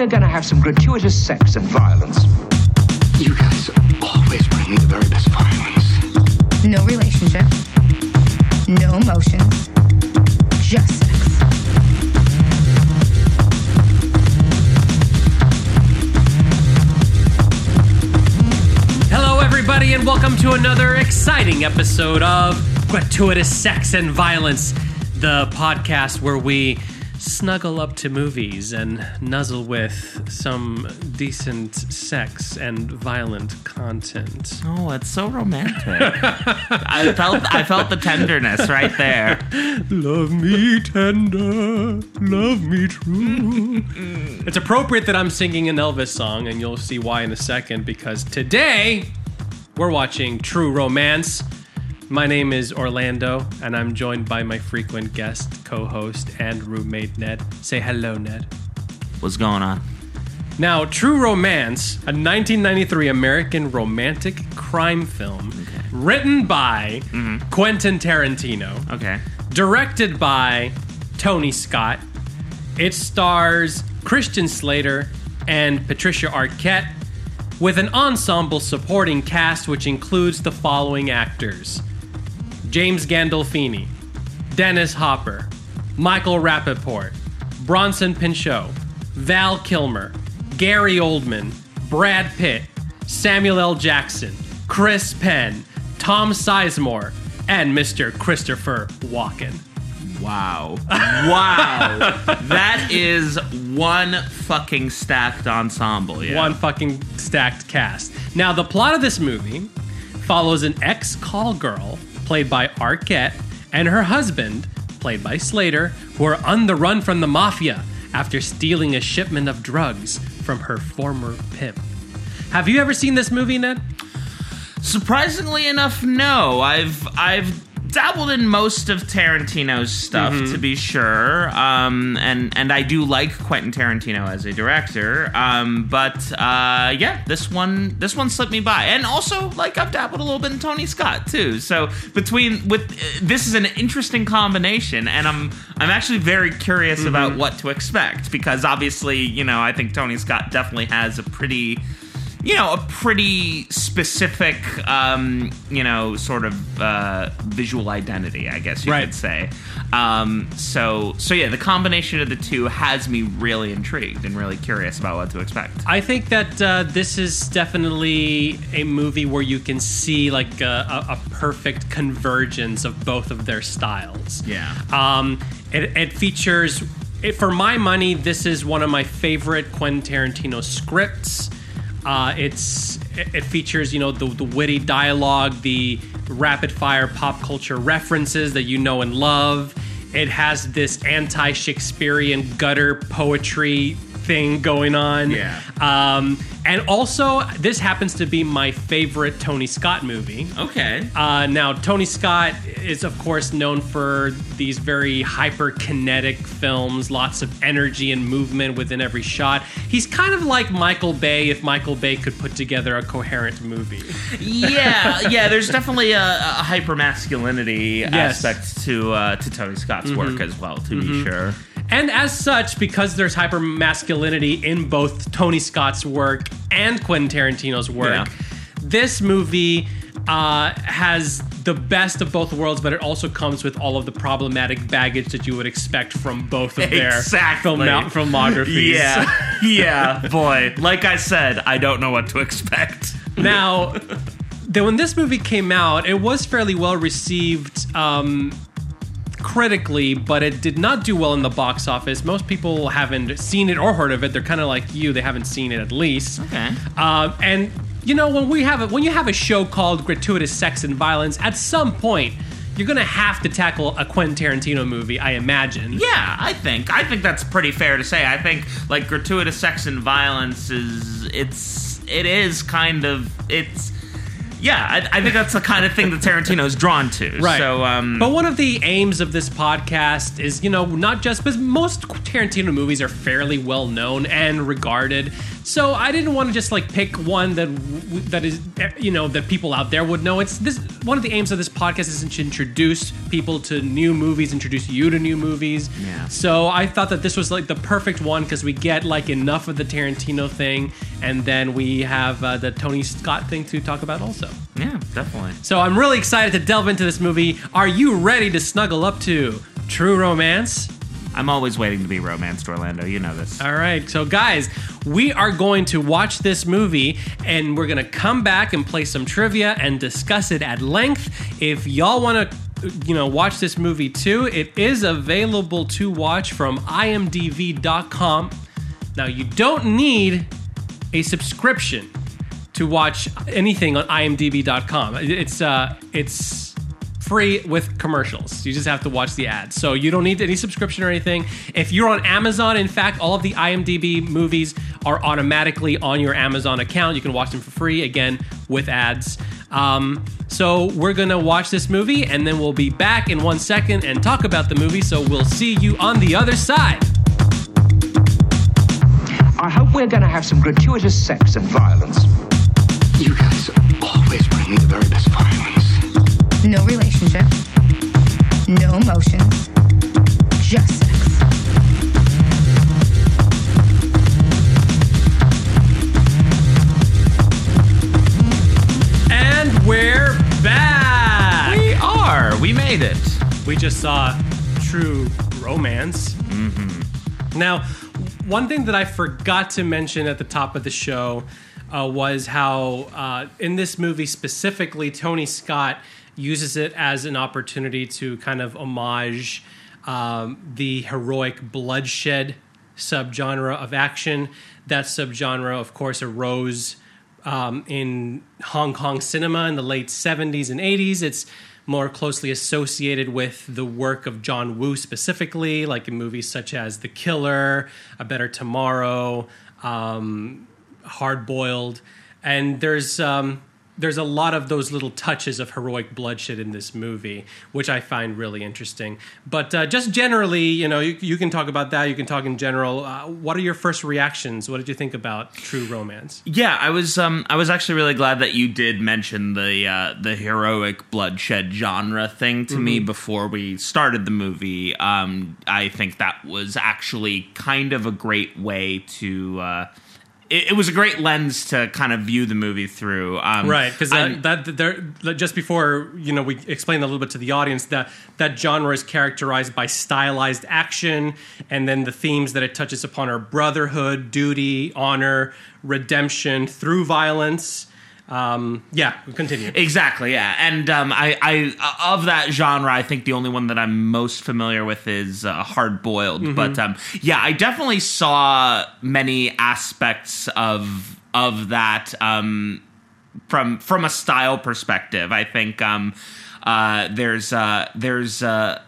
we're going to have some gratuitous sex and violence. You guys always bring me the very best violence. No relationship. No emotions. Just sex. Hello, everybody, and welcome to another exciting episode of Gratuitous Sex and Violence, the podcast where we snuggle up to movies and nuzzle with some decent sex and violent content. Oh, it's so romantic. I felt I felt the tenderness right there. Love me tender, love me true. it's appropriate that I'm singing an Elvis song, and you'll see why in a second, because today we're watching True Romance. My name is Orlando, and I'm joined by my frequent guest, co host, and roommate, Ned. Say hello, Ned. What's going on? Now, True Romance, a 1993 American romantic crime film written by mm-hmm. Quentin Tarantino, Okay. directed by Tony Scott. It stars Christian Slater and Patricia Arquette, with an ensemble supporting cast which includes the following actors James Gandolfini, Dennis Hopper, Michael Rappaport, Bronson Pinchot, Val Kilmer, Gary Oldman, Brad Pitt, Samuel L. Jackson, Chris Penn, Tom Sizemore, and Mr. Christopher Walken. Wow. Wow. that is one fucking stacked ensemble. Yeah. one fucking stacked cast. Now, the plot of this movie follows an ex call girl, played by Arquette, and her husband, played by Slater, who are on the run from the mafia after stealing a shipment of drugs from her former pimp. Have you ever seen this movie, Ned? Surprisingly enough, no. I've I've dabbled in most of Tarantino's stuff Mm-hmm. to be sure. Um and and I do like Quentin Tarantino as a director. Um but uh yeah, this one this one slipped me by. And also like I've dabbled a little bit in Tony Scott too. So between with uh, this is an interesting combination and I'm I'm actually very curious Mm-hmm. about what to expect because obviously, you know, I think Tony Scott definitely has a pretty you know, a pretty specific, um, you know, sort of uh, visual identity, I guess you Right. could say. Um, so, so yeah, the combination of the two has me really intrigued and really curious about what to expect. I think that uh, this is definitely a movie where you can see like a, a, a perfect convergence of both of their styles. Yeah. Um, it, it features, it, for my money, this is one of my favorite Quentin Tarantino scripts. Uh, it's it, features you know the, the witty dialogue, the rapid fire pop culture references that you know and love. It has this anti Shakespearean gutter poetry thing going on. Yeah. Um, and also, this happens to be my favorite Tony Scott movie. Okay. Uh, now, Tony Scott is, of course, known for these very hyperkinetic films, lots of energy and movement within every shot. He's kind of like Michael Bay if Michael Bay could put together a coherent movie. yeah, yeah. There's definitely a, a hyper masculinity Yes. aspect to uh, to Tony Scott's work as well, to be sure. And as such, because there's hyper masculinity in both Tony Scott's work and Quentin Tarantino's work, Yeah. this movie uh, has the best of both worlds, but it also comes with all of the problematic baggage that you would expect from both of their Exactly. film filmographies. Yeah, yeah, boy. Like I said, I don't know what to expect. Now, when this movie came out, it was fairly well received um, critically, but it did not do well in the box office. Most people haven't seen it or heard of it. They're kind of like you; they haven't seen it at least. Okay. Um, and you know, when we have a, when you have a show called Gratuitous Sex and Violence, at some point. You're gonna have to tackle a Quentin Tarantino movie, I imagine. Yeah, I think I think that's pretty fair to say. I think like gratuitous sex and violence is it's it is kind of it's yeah, I, I think that's the kind of thing that Tarantino's drawn to. Right. So, um, but one of the aims of this podcast is, you know, not just because most Tarantino movies are fairly well known and regarded. So I didn't want to just like pick one that that is, eh, you know, that people out there would know. It's this one of the aims of this podcast is to introduce people to new movies, introduce you to new movies. Yeah. So I thought that this was like the perfect one because we get like enough of the Tarantino thing, and then we have uh, the Tony Scott thing to talk about also. yeah, definitely. So I'm really excited to delve into this movie. Are you ready to snuggle up to True Romance? I'm always waiting to be romanced, Orlando. You know this. All right, so guys, we are going to watch this movie and we're going to come back and play some trivia and discuss it at length. If y'all want to you know, watch this movie too. It is available to watch from imdb.com. Now, you don't need a subscription to watch anything on imdb.com. It's uh it's free with commercials. You just have to watch the ads. So you don't need any subscription or anything. If you're on Amazon, in fact, all of the IMDb movies are automatically on your Amazon account. You can watch them for free again with ads. Um, so we're gonna watch this movie and then we'll be back in one second and talk about the movie. So we'll see you on the other side. I hope we're going to have some gratuitous sex and violence. You guys are always bring me the very best violence. No relationship. No emotions. Just sex. And we're back. We are. We made it. We just saw True Romance. Mm-hmm. Now, one thing that I forgot to mention at the top of the show uh, was how uh, in this movie specifically, Tony Scott uses it as an opportunity to kind of homage um, the heroic bloodshed subgenre of action. That subgenre, of course, arose um, in Hong Kong cinema in the late 70s and 80s. It's more closely associated with the work of John Woo specifically, like in movies such as The Killer, A Better Tomorrow, um, Hard Boiled. And there's. Um, there's a lot of those little touches of heroic bloodshed in this movie, which I find really interesting. But uh, just generally, you know, you, you can talk about that. You can talk in general. Uh, what are your first reactions? What did you think about True Romance? Yeah, I was. Um, I was actually really glad that you did mention the uh, the heroic bloodshed genre thing to me before we started the movie. Um, I think that was actually kind of a great way to. It, it was a great lens to kind of view the movie through. Um, Right, because that, that there that just before you know we explained a little bit to the audience that that genre is characterized by stylized action, and then the themes that it touches upon are brotherhood, duty, honor, redemption through violence. Um, yeah, continue. Exactly, yeah, and um, I, I of that genre, I think the only one that I'm most familiar with is uh, Hard Boiled. Mm-hmm. But um, yeah, I definitely saw many aspects of of that um, from from a style perspective. I think um, uh, there's uh, there's. Uh,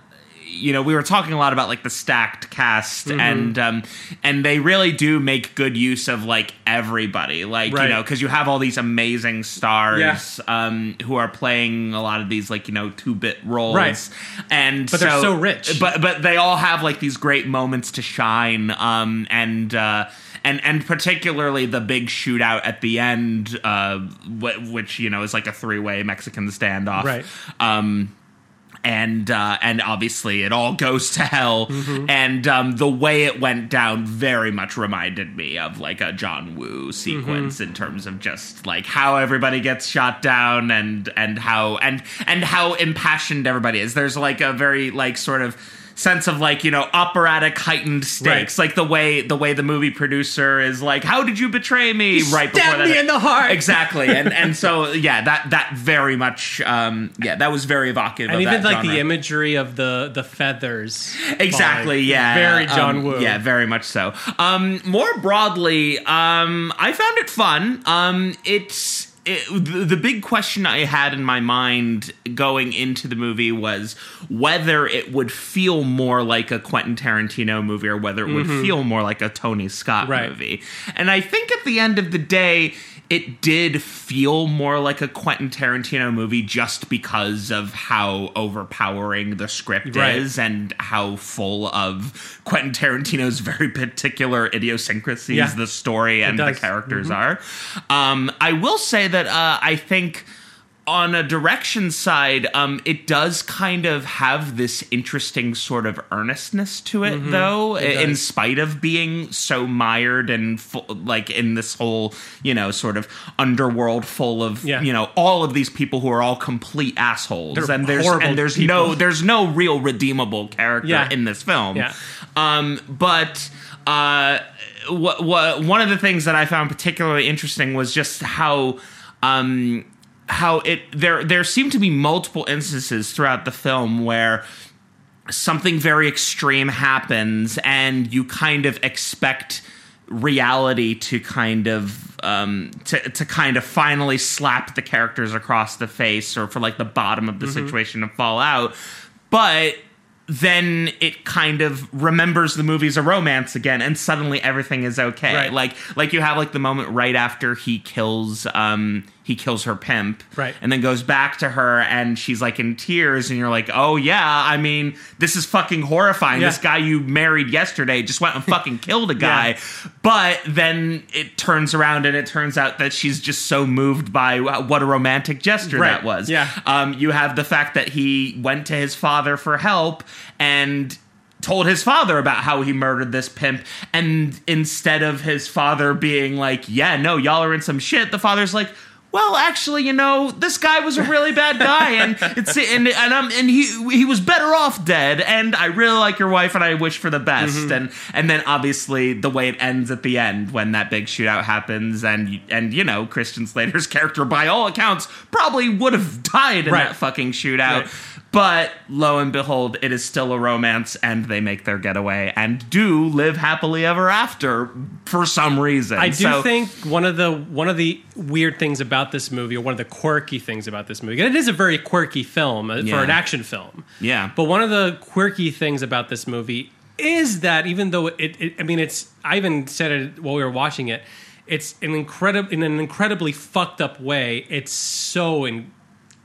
you know, we were talking a lot about like the stacked cast, Mm-hmm. and um, and they really do make good use of like everybody, like Right. you know, because you have all these amazing stars Yeah. um, who are playing a lot of these like you know two bit roles, Right. And But they're so rich. but but they all have like these great moments to shine, um, and. Uh, and, and particularly the big shootout at the end, uh, wh- which you know is like a three way Mexican standoff, Right. Um, and uh, and obviously it all goes to hell. Mm-hmm. And um, the way it went down very much reminded me of like a John Woo sequence Mm-hmm. in terms of just like how everybody gets shot down and and how and and how impassioned everybody is. There's like a very like sort of sense of like you know operatic heightened stakes Right. like the way the way the movie producer is like how did you betray me right before stabbed that me in the heart. exactly and and so yeah that that very much um yeah that was very evocative and even like the imagery of the the feathers. Exactly. Yeah. Very John Um, Woo. Yeah, very much so. Um, more broadly, um, I found it fun. Um, it's. It, the, the big question I had in my mind going into the movie was whether it would feel more like a Quentin Tarantino movie or whether it would feel more like a Tony Scott Mm-hmm. Right. movie. And I think at the end of the day, it did feel more like a Quentin Tarantino movie just because of how overpowering the script Right. is and how full of Quentin Tarantino's very particular idiosyncrasies Yeah. the story and the does. Mm-hmm. characters are. Um, I will say that uh, I think on a direction side, um, it does kind of have this interesting sort of earnestness to it, though, Mm-hmm. It in does. spite of being so mired and full, like in this whole, you know, sort of underworld full of, Yeah. you know, all of these people who are all complete assholes, They're and there's and there's people. no there's no real redeemable character Yeah. in this film. Yeah. Um, but uh, what, what one of the things that I found particularly interesting was just how um, how it there there seem to be multiple instances throughout the film where something very extreme happens and you kind of expect reality to kind of um to, to kind of finally slap the characters across the face or for like the bottom of the situation to fall out. But then it kind of remembers the movie's a romance again and suddenly everything is okay. Right. like like you have like the moment right after he kills um he kills her pimp Right. and then goes back to her and she's like in tears and you're like oh yeah i mean this is fucking horrifying Yeah. this guy you married yesterday just went and fucking killed a guy Yeah. but then it turns around and it turns out that she's just so moved by what a romantic gesture Right. that was Yeah. um, you have the fact that he went to his father for help and told his father about how he murdered this pimp and instead of his father being like yeah no y'all are in some shit the father's like well, actually, you know, this guy was a really bad guy, and it's and and um and he he was better off dead. And I really like your wife, and I wish for the best. Mm-hmm. And and then obviously the way it ends at the end when that big shootout happens, and and you know Christian Slater's character, by all accounts, probably would have died in Right. that fucking shootout. Right. But lo and behold, it is still a romance, and they make their getaway and do live happily ever after for some reason. I do So- think one of the one of the weird things about this movie, or one of the quirky things about this movie, and it is a very quirky film uh, Yeah. for an action film. Yeah. But one of the quirky things about this movie is that even though it, it I mean, it's I even said it while we were watching it. It's an incredible in an incredibly fucked up way. It's so in,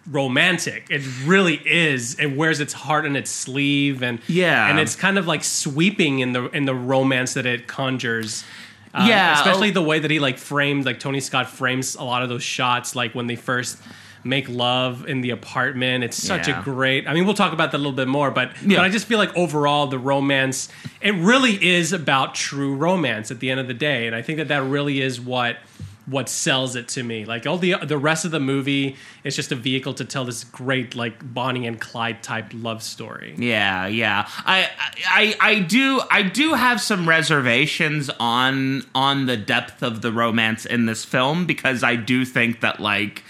romantic. It really is. It wears its heart on its sleeve, and Yeah. and it's kind of like sweeping in the in the romance that it conjures. Uh, Yeah, especially oh- the way that he like framed, like Tony Scott frames a lot of those shots, like when they first make love in the apartment. It's such Yeah. a great. I mean, we'll talk about that a little bit more, but Yeah. but I just feel like overall the romance, it really is about true romance at the end of the day, and I think that that really is what what sells it to me. Like all the the rest of the movie is just a vehicle to tell this great like Bonnie and Clyde type love story. Yeah, yeah. I, I, I do, I do have some reservations on on the depth of the romance in this film because I do think that like,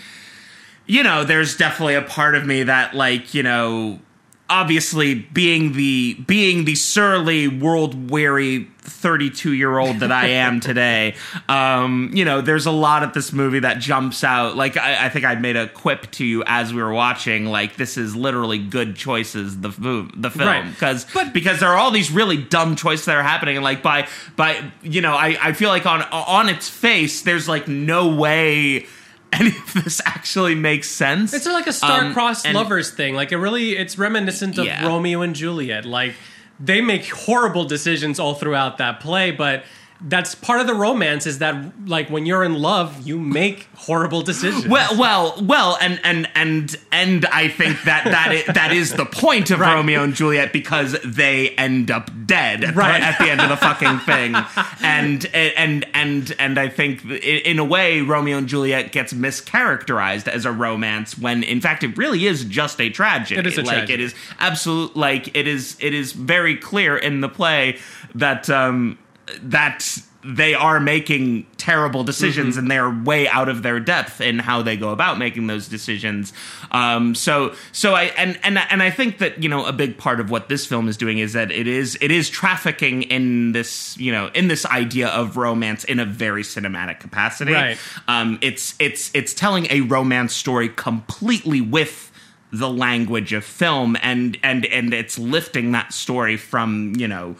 you know, there's definitely a part of me that like, you know, obviously being the being the surly world weary 32 year old that I am today um you know there's a lot of this movie that jumps out. Like I, I think I made a quip to you as we were watching like this is literally good choices the the film. Because But- because there are all these really dumb choices that are happening and like by by you know I I feel like on on its face there's like no way any of this actually makes sense It's like a Um, star-crossed and- lovers thing. Like it really, it's reminiscent of Yeah. Romeo and Juliet. Like they make horrible decisions all throughout that play, but that's part of the romance. Is that like when you're in love, you make horrible decisions. Well, well, well, and and and and I think that that is, that is the point of Right. Romeo and Juliet because they end up dead at, Right. the, at the end of the fucking thing, and and and and I think in a way Romeo and Juliet gets mischaracterized as a romance when in fact it really is just a tragedy. It is a like tragedy. it is absolute. Like it is it is very clear in the play that um that they are making terrible decisions Mm-hmm. and they're way out of their depth in how they go about making those decisions. Um, so, so I and and and I think that you know a big part of what this film is doing is that it is it is trafficking in this you know in this idea of romance in a very cinematic capacity. Right. Um, it's it's it's telling a romance story completely with the language of film and and and it's lifting that story from you know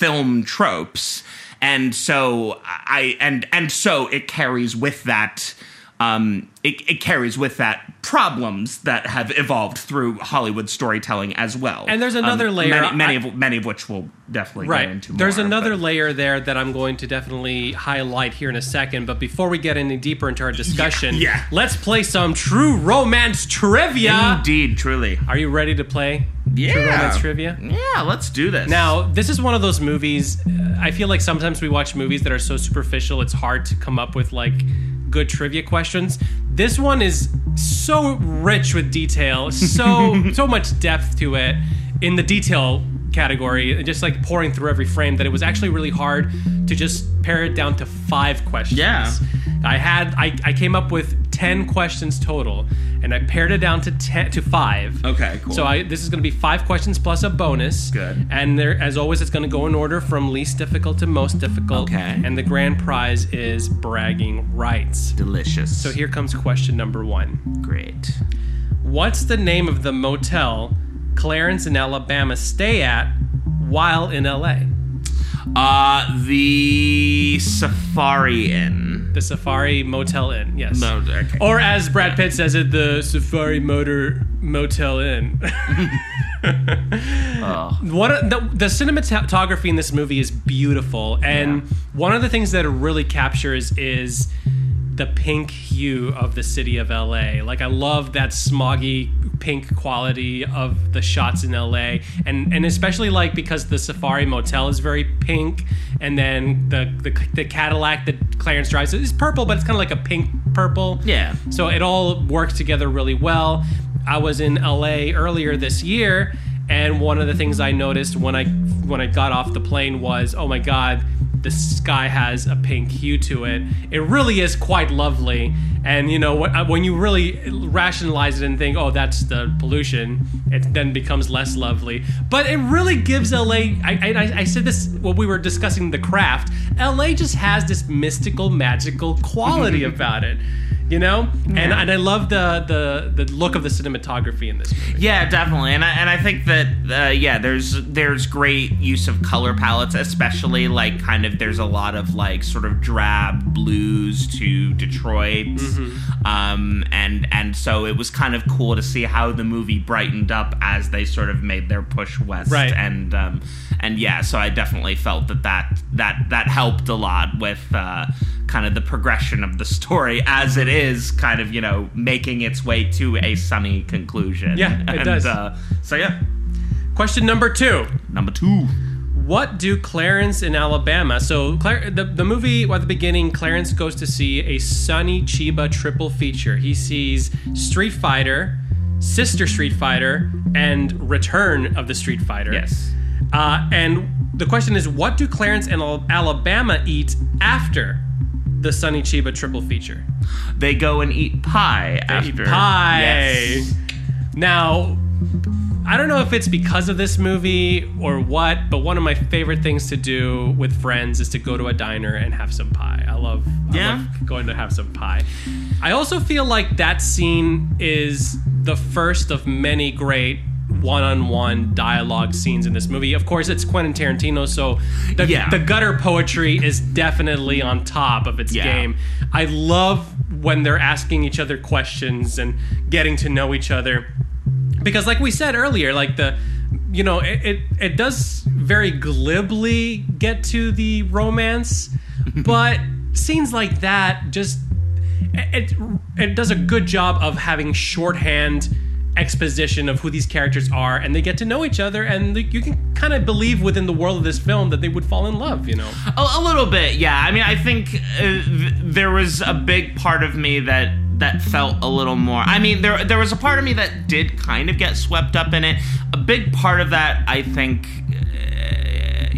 film tropes and so I and and so it carries with that. Um, it, it carries with that problems that have evolved through Hollywood storytelling as well. And there's another Um, layer. many, many I- of many of which we'll definitely Right. go into. There's more, another but- layer there that I'm going to definitely highlight here in a second. But before we get any deeper into our discussion, yeah. let's play some true romance trivia. Indeed, truly. Are you ready to play Yeah. true romance trivia? Yeah, let's do this. Now, this is one of those movies. uh, I feel like sometimes we watch movies that are so superficial, it's hard to come up with like good trivia questions. This one is so rich with detail, so so much depth to it in the detail category, and just like pouring through every frame that it was actually really hard to just pare it down to five questions. Yeah. I had I, I came up with ten questions total, and I pared it down to ten to five. Okay, cool. So I this is going to be five questions plus a bonus. Good. And there, as always, it's going to go in order from least difficult to most difficult. Okay. And the grand prize is bragging rights. delicious. So here comes question number one. great. What's the name of the motel Clarence and Alabama stay at while in LA? Uh, the Safari Inn. The Safari Motel Inn. Yes. No, okay. Or as Brad Pitt says it, the Safari Motor Motel Inn. What the, the cinematography in this movie is beautiful, and one of the things that it really captures is the pink hue of the city of LA. Like I love that smoggy pink quality of the shots in LA, and and especially like because the Safari Motel is very pink, and then the the, the Cadillac that Clarence drives is purple, but it's kind of like a pink purple. Yeah. So it all worked together really well. I was in LA earlier this year, and one of the things I noticed when I when I got off the plane was, oh my god, the sky has a pink hue to it. It really is quite lovely. And you know when, when you really rationalize it and think, oh, that's the pollution, it then becomes less lovely. But it really gives LA. I, I, I said this when we were discussing the craft. LA just has this mystical, magical quality about it you know? And and i love the the the look of the cinematography in this movie. Yeah, definitely, and I, and I think that uh, yeah, there's there's great use of color palettes, especially like kind of there's a lot of like sort of drab blues to Detroit, um, and and so it was kind of cool to see how the movie brightened up as they sort of made their push west, Right. and um, and yeah, so I definitely felt that that that that helped a lot with. Uh, kind of the progression of the story as it is kind of you know making its way to a sunny conclusion Yeah, it and, does. Uh, so yeah, question number two number two. what do clarence in alabama so Clar- the, the movie at the beginning clarence goes to see a sonny chiba triple feature he sees street fighter sister street fighter and return of the street fighter Yes. uh, and the question is what do clarence and alabama eat after the sonny chiba triple feature They go and eat pie after pie. Yes. Now, I don't know if it's because of this movie or what, but one of my favorite things to do with friends is to go to a diner and have some pie. I love, I Yeah? love going to have some pie. I also feel like that scene is the first of many great one-on-one dialogue scenes in this movie. Of course, it's Quentin Tarantino, so the, Yeah. the gutter poetry is definitely on top of its Yeah. game. I love when they're asking each other questions and getting to know each other because like we said earlier like the you know it, it, it does very glibly get to the romance but scenes like that just it, it does a good job of having shorthand exposition of who these characters are and they get to know each other and you can kind of believe within the world of this film that they would fall in love you know A, a little bit, yeah. I mean, I think uh, th- there was a big part of me that that felt a little more. I mean, there there was a part of me that did kind of get swept up in it. A big part of that, I think.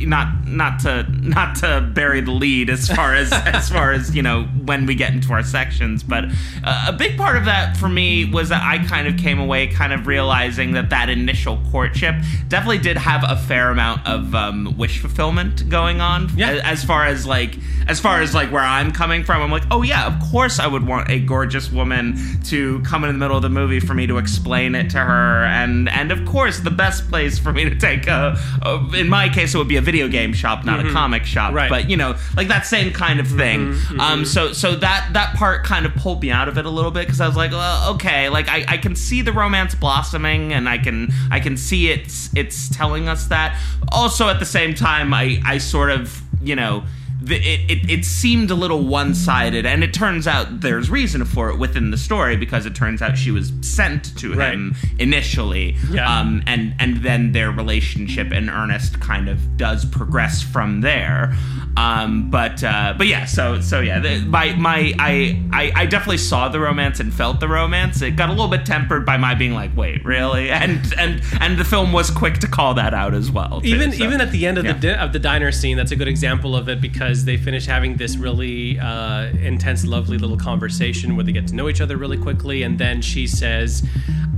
Not not to not to bury the lead as far as as far as you know when we get into our sections but uh, a big part of that for me was that I kind of came away kind of realizing that that initial courtship definitely did have a fair amount of um, wish fulfillment going on Yeah. As far as like as far as like where I'm coming from I'm like oh yeah of course I would want a gorgeous woman to come in the middle of the movie for me to explain it to her and and of course the best place for me to take a, a in my case it would be a video video game shop, not a comic shop. Mm-hmm. Right. But you know, like that same kind of thing. Mm-hmm, Um, so so that that part kind of pulled me out of it a little bit because I was like, well, okay, like I, I can see the romance blossoming and I can I can see it's it's telling us that. Also at the same time, I I sort of you know. The, it, it, it seemed a little one sided, and it turns out there's reason for it within the story because it turns out she was sent to Right. him initially, Yeah. um, and and then their relationship in earnest kind of does progress from there. Um, but uh, but yeah, so so yeah, the, my my I, I I definitely saw the romance and felt the romance. It got a little bit tempered by my being like, wait, really? And and and the film was quick to call that out as well. too, even so. even at the end of yeah. the di- of the diner scene, that's a good example of it because they finish having this really uh, intense, lovely little conversation where they get to know each other really quickly, and then she says,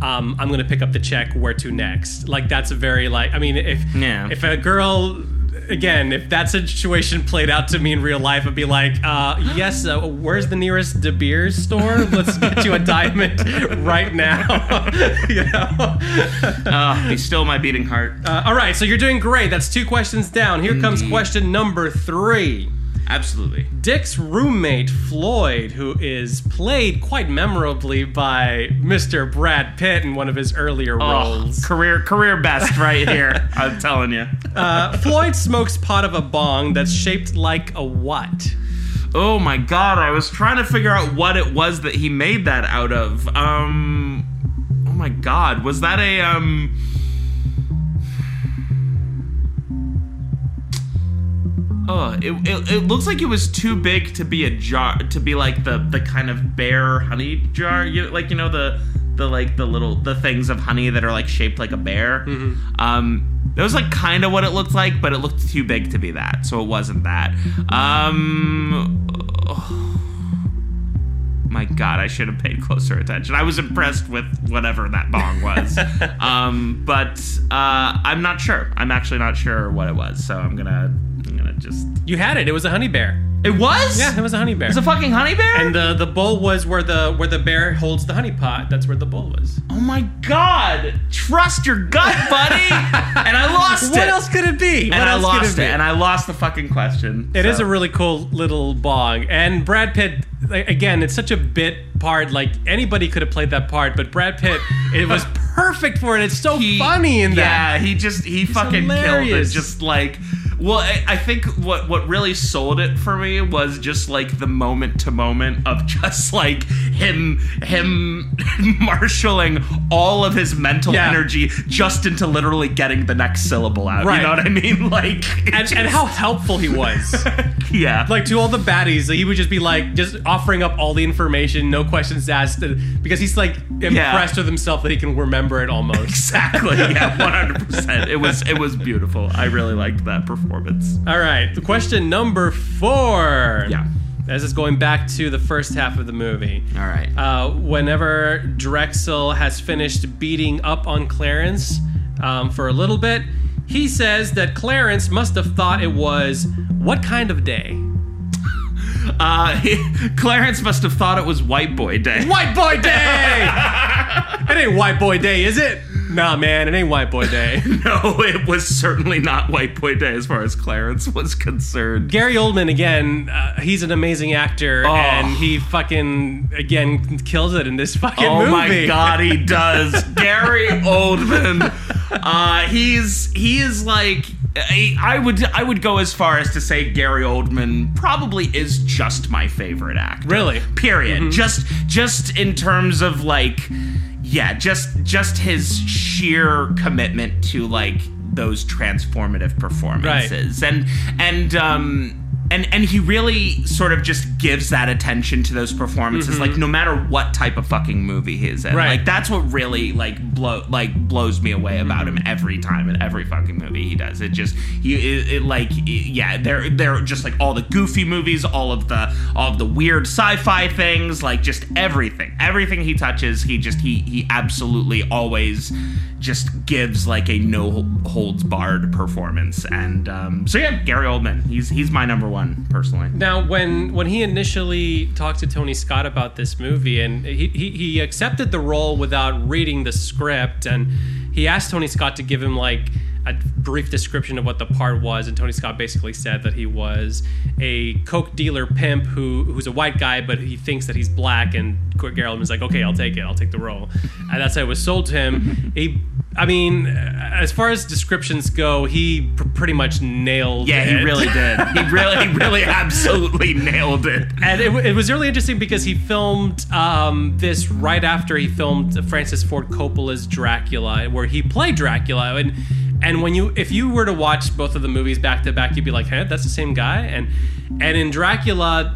um, "I'm going to pick up the check. Where to next?" Like that's a very like. I mean, if Yeah. if a girl. Again, if that situation played out to me in real life, I'd be like, uh, "Yes, uh, where's the nearest De Beers store? Let's get you a diamond right now." you know. Oh, be still my beating heart. Uh, all right, so you're doing great. That's two questions down. Here comes question number three. Absolutely. Dick's roommate, Floyd, who is played quite memorably by Mr. Brad Pitt in one of his earlier Oh, roles. career career best right here. I'm telling you. Uh, Floyd smokes pot of a bong that's shaped like a what? Oh my god, I was trying to figure out what it was that he made that out of. Um Oh my god, was that a um Oh, it, it, it looks like it was too big to be a jar to be like the the kind of bear honey jar, you like you know the the like the little the things of honey that are like shaped like a bear. Um that was like kind of what it looked like, but it looked too big to be that, so it wasn't that. Um my god, I should have paid closer attention. I was impressed with whatever that bong was. um, but uh, I'm not sure. I'm actually not sure what it was, so I'm gonna I'm gonna just You had it. It was a honey bear. It was? Yeah, it was a honey bear. It was a fucking honey bear? and the the bowl was where the where the bear holds the honey pot. That's where the bowl was. oh my god! Trust your gut, buddy! and I lost it. What else could it be? and what I lost it, it and I lost the fucking question. It is so. a really cool little bog. and Brad Pitt. Again, it's such a bit part. Like anybody could have played that part, but Brad Pitt, it was perfect for it. It's so He- funny in that. Yeah, he just he fucking hilarious. killed it. Just like, well, I, I think what what really sold it for me was just like the moment to moment of just like him him marshaling all of his mental Yeah. energy just into literally getting the next syllable out. Right. You know what I mean? Like, And, just- and how helpful he was. yeah, like to all the baddies, he would just be like, just offering up all the information, no questions asked, because he's like impressed with himself that he can remember it almost. exactly. Yeah, one hundred percent. It was it was beautiful. I really liked that performance. All right, the question number four. Yeah. This is going back to the first half of the movie. All right. Uh, whenever Drexel has finished beating up on Clarence um, for a little bit, he says that Clarence must have thought it was what kind of day? Uh, Clarence must have thought it was White Boy Day. White Boy Day! it ain't White Boy Day, is it? Nah, man, it ain't White Boy Day. No, it was certainly not White Boy Day as far as Clarence was concerned. Gary Oldman, again, uh, he's an amazing actor, Oh. and he fucking, again, kills it in this fucking Oh movie. my god, he does. Gary Oldman. Uh, he's he is like I I would I would go as far as to say Gary Oldman probably is just my favorite actor. Really? Period. Just just in terms of like yeah, just just his sheer commitment to like those transformative performances. And and um and and he really sort of just gives that attention to those performances like no matter what type of fucking movie he is in. Right. Like that's what really like blow like blows me away about him every time in every fucking movie he does. It just he it, it like yeah, they're they're just like all the goofy movies, all of the all of the weird sci-fi things, like just everything. Everything he touches, he just he he absolutely always just gives like a no holds barred performance. And um so yeah, Gary Oldman. He's he's my number one personally. Now, when when he initially talked to Tony Scott about this movie, and he, he, he accepted the role without reading the script, and he asked Tony Scott to give him like a brief description of what the part was, and Tony Scott basically said that he was a coke dealer pimp who who's a white guy, but he thinks that he's black, and Gary Oldman's like, okay, I'll take it, I'll take the role, and that's how it was sold to him. He, I mean, as far as descriptions go, he pr- pretty much nailed. Yeah, he really did. He really, he really absolutely nailed it. And it, it was really interesting because he filmed um, this right after he filmed Francis Ford Coppola's Dracula, where he played Dracula. And and when you if you were to watch both of the movies back to back, you'd be like, "Hey, that's the same guy." And and in Dracula,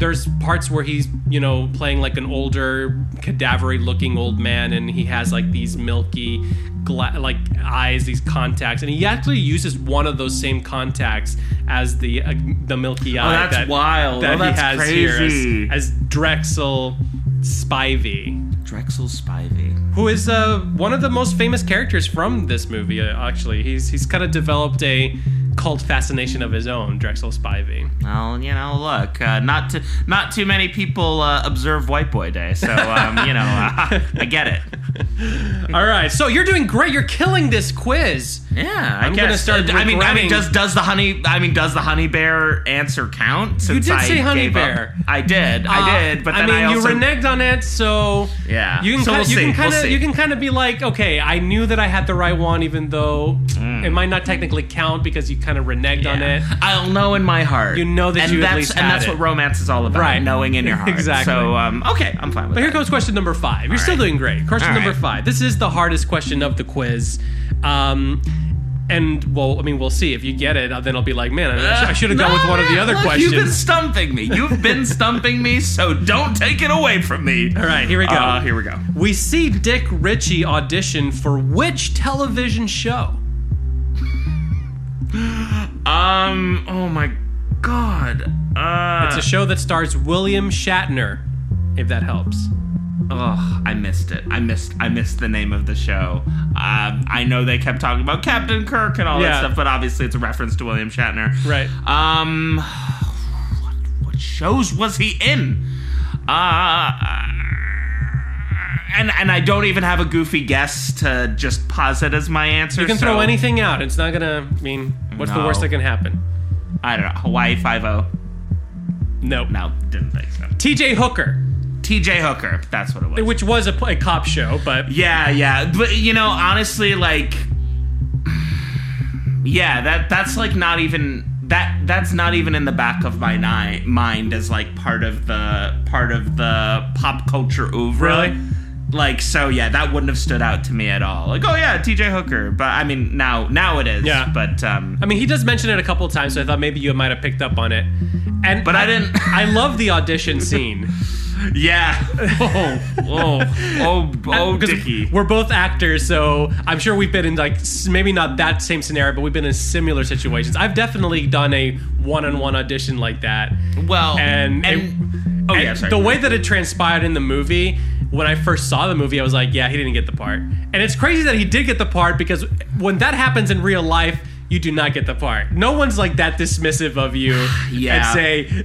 there's parts where he's you know playing like an older cadavery looking old man and he has like these milky gla- like eyes these contacts and he actually uses one of those same contacts as the uh, the milky eye Oh, that's that, wild. that Oh, that's he has crazy. here as, as Drexel Spivey Drexel Spivey. who is uh, one of the most famous characters from this movie. Uh, actually, he's he's kind of developed a cult fascination of his own. Drexel Spivey. Well, you know, look, uh, not to, not too many people uh, observe White Boy Day, so um, you know, uh, I get it. All right, so you're doing great. You're killing this quiz. Yeah, I I'm guess. gonna start I mean, I regretting- mean, does does the honey? I mean, does the honey bear answer count? Since did I say honey gave up- bear. I did. I Uh, did. But I mean, I also you reneged on it, so Yeah. you can So kind we'll of you see. can kind of see. you can kind of be like, okay, I knew that I had the right one, even though it might not technically count because you kind of reneged on it. Yeah. I'll know in my heart. You know that and you at that's, least and had that's it. what romance is all about. Right. Knowing in your heart. Exactly. So um, okay, I'm fine with But here that. comes question number five. You're still right. doing great. Question All number five. This is the hardest question of the quiz. Um, and well, I mean, we'll see if you get it. Then I'll be like, man, I, should have gone with No, one of the other look, questions. You've been stumping me. You've been stumping me, so don't take it away from me. All right, here we go. Uh, here we go. We see Dick Ritchie audition for which television show? Um. Oh my God. Uh. It's a show that stars William Shatner. If that helps. Oh, I missed it. I missed. I missed the name of the show. Um, I know they kept talking about Captain Kirk and all Yeah. that stuff, but obviously it's a reference to William Shatner. Right. Um, what, what shows was he in? Uh, and and I don't even have a goofy guess to just posit as my answer. You can throw anything out. It's not gonna I mean. What's the No. worst that can happen? I don't know. Hawaii Five O. Nope. No, didn't think so. T.J. Hooker, T.J. Hooker. That's what it was. which was a, a cop show, but Yeah, yeah, but you know, honestly, like, yeah, that that's like not even that that's not even in the back of my ni- mind as like part of the part of the pop culture oeuvre. Really? Like so, yeah, that wouldn't have stood out to me at all. Like, oh yeah, T.J. Hooker, but I mean, now now it is. Yeah. but um, I mean, he does mention it a couple of times, so I thought maybe you might have picked up on it. And But I didn't- I love the audition scene. yeah. Oh, oh, oh, oh, Because We're both actors, so I'm sure we've been in like maybe not that same scenario, but we've been in similar situations. I've definitely done a one-on-one audition like that. Well, and, and it- oh yeah, sorry. the way that it transpired in the movie. When I first saw the movie, I was like, "Yeah, he didn't get the part." And it's crazy that he did get the part because when that happens in real life, you do not get the part. No one's like that dismissive of you Yeah. and say,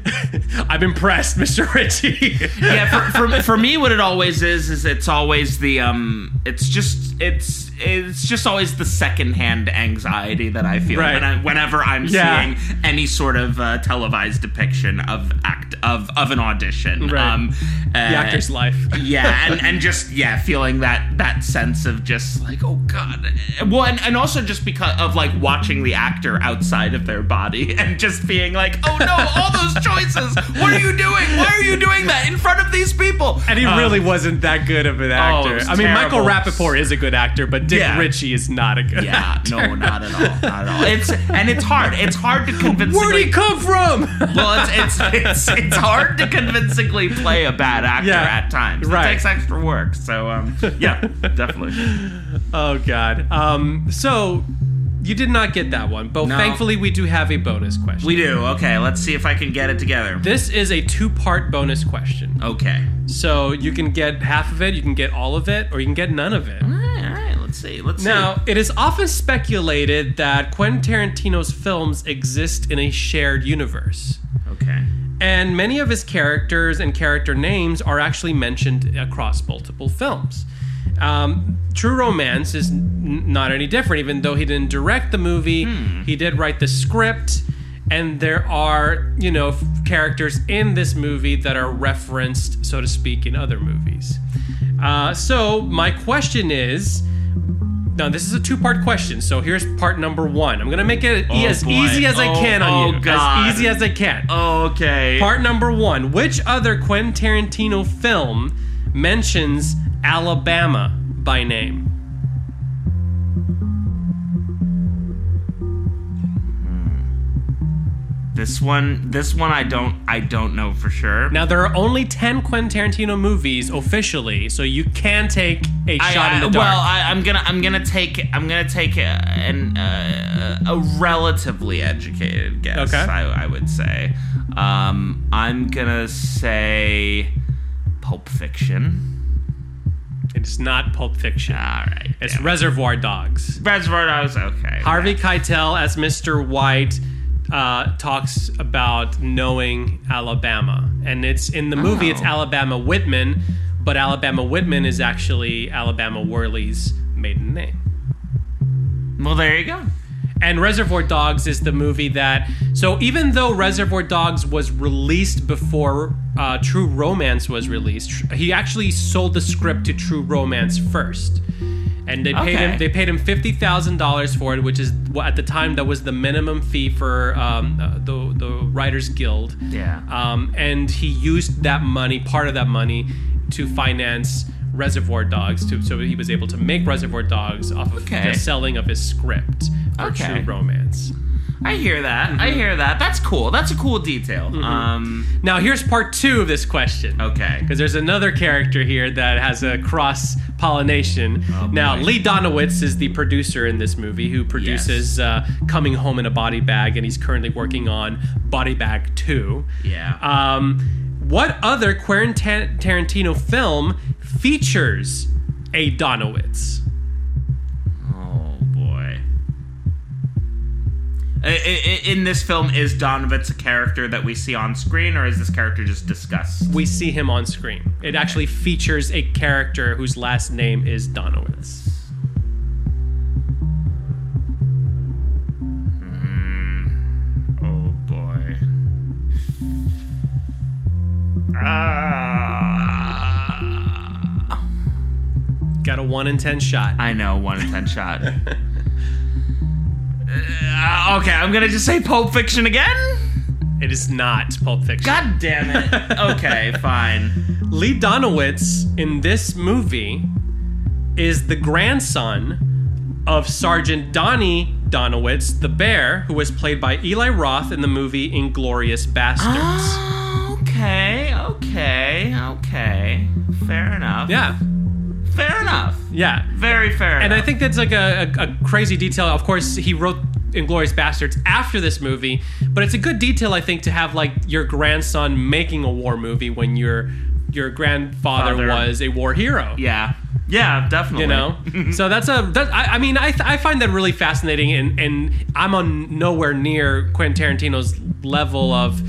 "I'm impressed, Mr. Ritchie." yeah, for, for, for me, what it always is is it's always the um, it's just it's it's just always the secondhand anxiety that I feel Right. when I, whenever I'm Yeah. seeing any sort of uh, televised depiction of act of of an audition. Right. Um, the actor's life. yeah, and, and just yeah, feeling that that sense of just like oh god. Well, and, and also just because of like watching the actor outside of their body and just being like oh no, all those choices. What are you doing? Why are you doing that in front of these people? And he Um, really wasn't that good of an Oh, actor. was I mean, Michael terrible. Rappaport is a good actor, but Dick Yeah. Ritchie is not a good Yeah, actor. no, not at all, not at all. It's and it's hard. It's hard to convincingly. Where'd he come from? well, it's, it's it's it's hard to convincingly play a bad actor Yeah, at times. right. It takes extra work. So um, yeah, definitely. oh God. Um. So you did not get that one, but No. thankfully we do have a bonus question. We do. Okay, let's see if I can get it together. this is a two-part bonus question. Okay. So you can get half of it, you can get all of it, or you can get none of it. All right, all right. Let's see. Let's Now, see. it is often speculated that Quentin Tarantino's films exist in a shared universe. Okay. And many of his characters and character names are actually mentioned across multiple films. Um, True Romance is n- not any different, even though he didn't direct the movie. He did write the script, and there are, you know, f- characters in this movie that are referenced, so to speak, in other movies. Uh, so, my question is. Now, this is a two part question, so here's part number one. I'm to make it Oh, as boy. easy as I Oh, can on oh, you. God. As easy as I can. Okay. Part number one. Which other Quentin Tarantino film mentions Alabama by name? This one, this one, I don't, I don't know for sure. Now, there are only 10 Quentin Tarantino movies officially, so you can take a I- shot I- in the dark. Well, I, I'm gonna, I'm gonna take, I'm gonna take a, an, uh, a relatively educated guess. Okay. I, I would say. Um, I'm gonna say Pulp Fiction. it's not Pulp Fiction. All right. it's. Reservoir Dogs. Reservoir Dogs. Okay. Harvey yeah. Keitel as Mr. White uh, talks about knowing Alabama, and it's in the movie. It's Oh. Alabama Whitman, but Alabama Whitman is actually Alabama Worley's maiden name. Well, there you go. And Reservoir Dogs is the movie that. So even though Reservoir Dogs was released before uh, True Romance was released, he actually sold the script to True Romance first, and they paid Okay. him. They paid him fifty thousand dollars for it, which is at the time that was the minimum fee for um, uh, the the Writers Guild. Yeah. Um, and he used that money, part of that money, to finance Reservoir Dogs. To, so he was able to make Reservoir Dogs off of Okay. the selling of his script for Okay. True Romance. I hear that. Mm-hmm. I hear that. That's cool. That's a cool detail. Um. Now here's part two of this question. Okay. Because there's another character here that has a cross pollination. now, Oh, boy. Lee Donowitz is the producer in this movie who produces uh, Coming Home in a Body Bag, and he's currently working on Body Bag 2. Yeah. Um, what other Quentin Tarantino film features a Donowitz? In this film, is Donowitz a character that we see on screen, or is this character just discussed? We see him on screen. It actually features a character whose last name is Donowitz. Oh boy. Ah. Got a 1 in 10 shot. I know, one in ten shot. Uh, okay, I'm gonna just say Pulp Fiction again. It is not Pulp Fiction. God damn it. Okay, fine. Lee Donowitz in this movie is the grandson of Sergeant Donnie Donowitz, the bear, who was played by Eli Roth in the movie Inglourious Basterds. Okay, okay, okay. Fair enough. yeah, Fair enough. yeah. Very fair. And I think that's like a, a, a crazy detail. Of course, he wrote Inglourious Basterds after this movie, but it's a good detail, I think, to have like your grandson making a war movie when your your grandfather Father. was a war hero. Yeah. Yeah, definitely. you know so that's a that, I, I mean I, I find that really fascinating and and i'm on nowhere near quentin tarantino's level of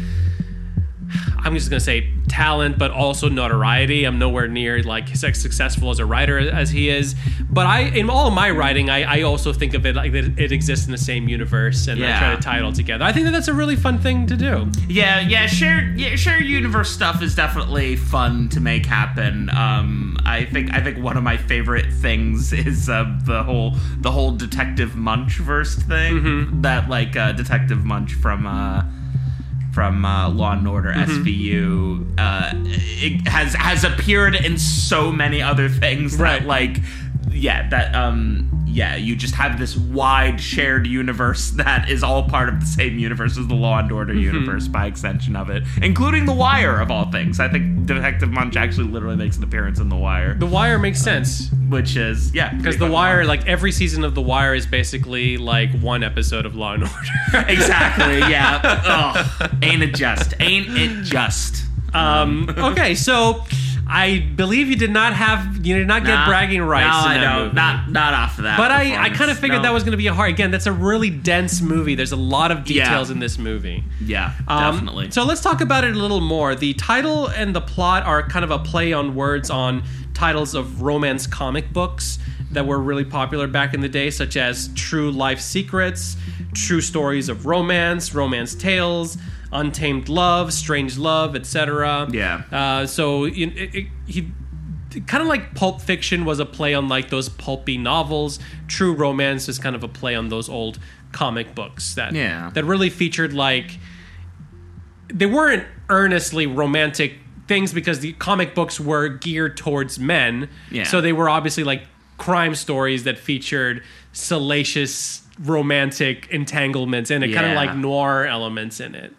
i'm just gonna say talent but also notoriety i'm nowhere near like as successful as a writer as he is but i in all of my writing i, I also think of it like that it exists in the same universe and i Yeah. try to tie it all together i think that that's a really fun thing to do Yeah, yeah, shared yeah, shared universe stuff is definitely fun to make happen. Um I think I think one of my favorite things is uh, the whole the whole Detective Munch verse thing. That like uh, Detective Munch from uh from uh, Law and Order SVU uh, it has has appeared in so many other things Right. that like yeah that um yeah you just have this wide shared universe that is all part of the same universe as the Law and Order universe by extension of it, including The Wire of all things. I think Detective Munch actually literally makes an appearance in The Wire, the wire makes sense which is yeah because the wire like every season of the wire is basically like one episode of law and order exactly yeah. Ugh. Ain't it just? Ain't it just? Um, okay, so I believe you did not have you did not get Nah. bragging rights. No, I don't. movie. Not not off of that. But I, I kind of figured No. that was going to be a hard. Again, that's a really dense movie. There's a lot of Yeah. details in this movie. Yeah, Um, definitely. So let's talk about it a little more. The title and the plot are kind of a play on words on titles of romance comic books that were really popular back in the day, such as True Life Secrets, True Stories of Romance, Romance Tales, Untamed Love, Strange Love, etc. Yeah. Uh, so it, it, he kind of like Pulp Fiction was a play on like those pulpy novels. True Romance is kind of a play on those old comic books that Yeah. that really featured like they weren't earnestly romantic things because the comic books were geared towards men. Yeah. So they were obviously like crime stories that featured salacious romantic entanglements and it kind of like noir elements in it.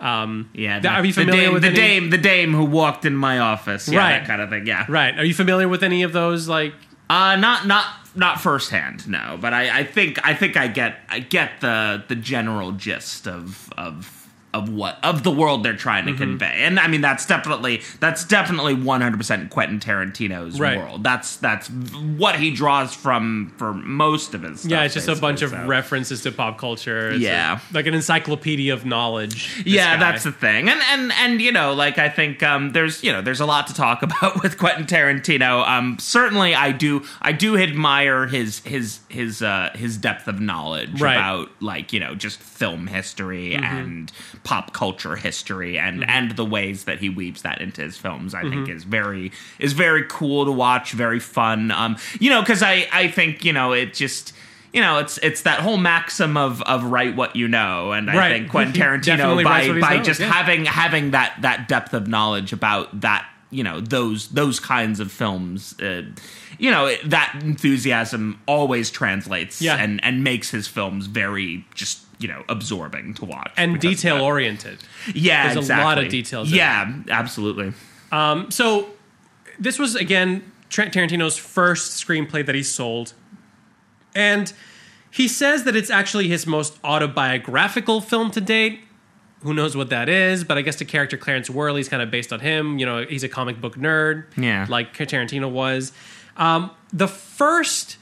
Um, yeah, th- are you the familiar dame, with the any- dame? The dame who walked in my office, yeah, Right. that kind of thing. Yeah, Right. Are you familiar with any of those like Uh, not not not firsthand, no. But I, I think I think I get I get the the general gist of of of what of the world they're trying Mm-hmm. to convey, and I mean that's definitely that's definitely one hundred percent Quentin Tarantino's Right. world. That's that's what he draws from for most of his. Stuff, Yeah, it's just a bunch of references to pop culture. It's Yeah. a- like an encyclopedia of knowledge. yeah, guy. that's the thing, and and and you know, like I think um, there's you know there's a lot to talk about with Quentin Tarantino. Um, certainly, I do I do admire his his his uh, his depth of knowledge Right. about like you know just film history Mm-hmm. and pop culture history and and the ways that he weaves that into his films. I Mm-hmm. think is very is very cool to watch, very fun. Um, you know, because I I think you know it just. You know, it's it's that whole maxim of of write what you know, and I Right. think Quentin Tarantino by by knows, just yeah. having having that that depth of knowledge about that you know those those kinds of films uh, you know that enthusiasm always translates Yeah. and and makes his films very just you know absorbing to watch and detail oriented. yeah there's a lot of details in yeah absolutely So this was again Trent Tarantino's first screenplay that he sold, and he says that it's actually his most autobiographical film to date. Who knows what that is? But I guess the character Clarence Worley is kind of based on him. You know, he's a comic book nerd, Yeah. like Tarantino was. Um, the first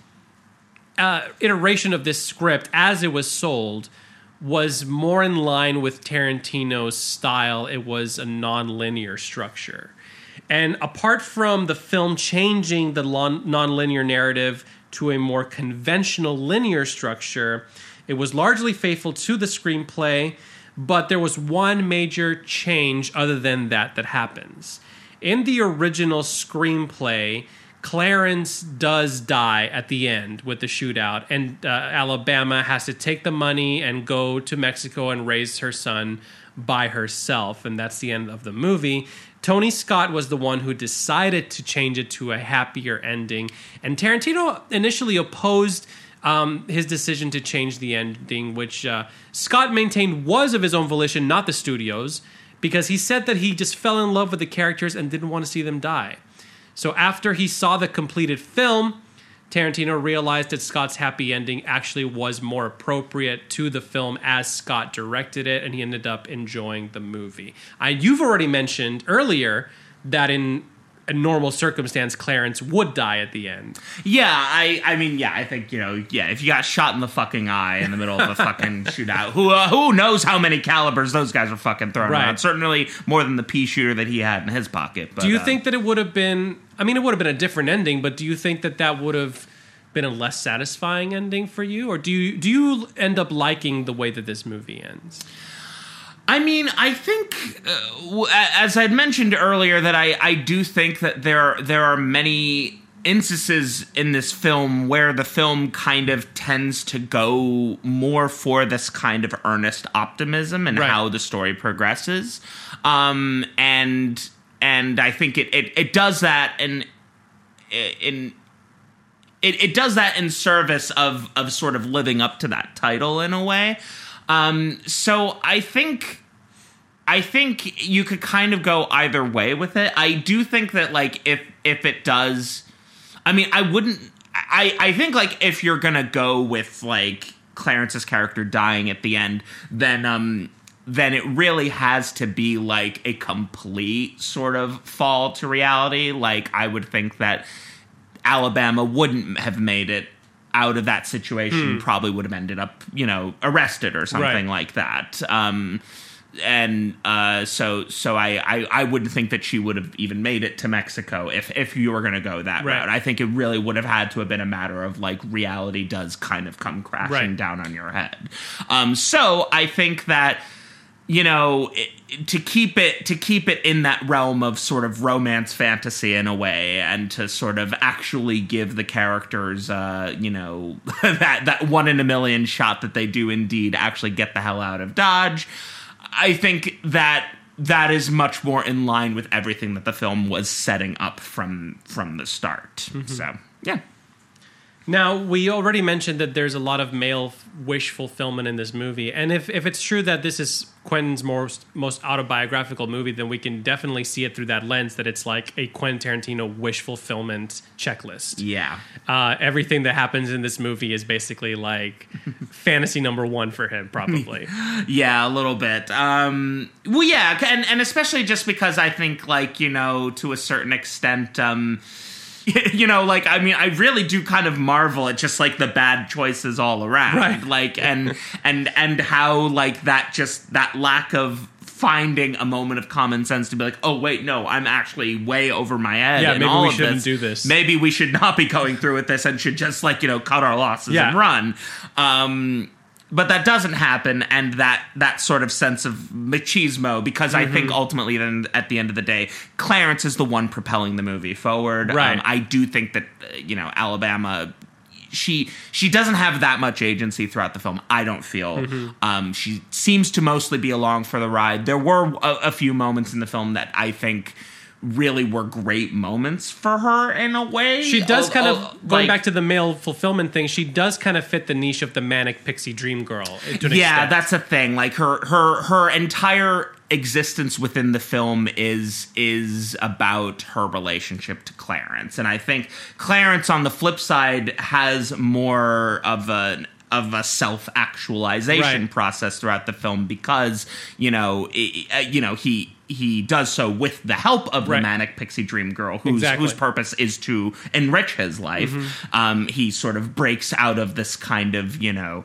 uh, iteration of this script, as it was sold, was more in line with Tarantino's style. It was a non-linear structure. And apart from the film changing the non-linear narrative to a more conventional linear structure, it was largely faithful to the screenplay, but there was one major change other than that that happens. In the original screenplay, Clarence does die at the end with the shootout, and uh, Alabama has to take the money and go to Mexico and raise her son by herself, and that's the end of the movie. Tony Scott was the one who decided to change it to a happier ending, and Tarantino initially opposed um, his decision to change the ending, which uh, Scott maintained was of his own volition, not the studio's, because he said that he just fell in love with the characters and didn't want to see them die. So after he saw the completed film, Tarantino realized that Scott's happy ending actually was more appropriate to the film as Scott directed it, and he ended up enjoying the movie. I, you've already mentioned earlier that in a normal circumstance, Clarence would die at the end. Yeah, I, I mean, yeah, I think you know, yeah. If you got shot in the fucking eye in the middle of a fucking shootout, who uh, who knows how many calibers those guys are fucking throwing Right. around? Certainly more than the pea shooter that he had in his pocket. But, Do you uh, think that it would have been? I mean, it would have been a different ending, but do you think that that would have been a less satisfying ending for you, or do you do you end up liking the way that this movie ends? I mean, I think, uh, as I'd mentioned earlier, that I, I do think that there there are many instances in this film where the film kind of tends to go more for this kind of earnest optimism and Right. how the story progresses, um, and and I think it, it, it does that in in it, it does that in service of of sort of living up to that title in a way. Um, so I think I think you could kind of go either way with it. I do think that like if if it does I mean I wouldn't I I think like if you're going to go with like Clarence's character dying at the end then um then it really has to be like a complete sort of fall to reality. Like I would think that Alabama wouldn't have made it out of that situation. Probably would have ended up, you know, arrested or something Right. like that. Um, and uh, so so I, I I wouldn't think that she would have even made it to Mexico if if you were going to go that Right. route. I think it really would have had to have been a matter of like reality does kind of come crashing Right. down on your head. Um, so I think that you know to keep it to keep it in that realm of sort of romance fantasy in a way and to sort of actually give the characters uh you know that that one in a million shot that they do indeed actually get the hell out of dodge i think that that is much more in line with everything that the film was setting up from from the start. So yeah Now, we already mentioned that there's a lot of male wish fulfillment in this movie. And if, if it's true that this is Quentin's most, most autobiographical movie, then we can definitely see it through that lens that it's like a Quentin Tarantino wish fulfillment checklist. yeah Uh, everything that happens in this movie is basically like fantasy number one for him, probably. Yeah, a little bit. Um, well, yeah, and and especially just because I think, like, you know, to a certain extent, um, you know, like, I mean, I really do kind of marvel at just like the bad choices all around, Right. Like, and and and how like that just that lack of finding a moment of common sense to be like, oh wait, no, I'm actually way over my head. Yeah, maybe we shouldn't do this. Maybe we should not be going through with this and should just like you know cut our losses Yeah. and run. Um, but that doesn't happen, and that that sort of sense of machismo, because I Mm-hmm. think ultimately, then at the end of the day, Clarence is the one propelling the movie forward. Right. Um, I do think that uh, you know Alabama. She she doesn't have that much agency throughout the film. I don't feel. Mm-hmm. Um, she seems to mostly be along for the ride. There were a, a few moments in the film that I think really were great moments for her in a way. She does kind of going like- back to the male fulfillment thing. She does kind of fit the niche of the manic pixie dream girl. Yeah extent. that's a thing like her her her entire existence within the film is is about her relationship to Clarence and I think Clarence on the flip side has more of a of a self actualization Right. process throughout the film because you know i- i- uh, you know he he does so with the help of the manic pixie dream girl whose Exactly. whose purpose is to enrich his life Mm-hmm. um he sort of breaks out of this kind of you know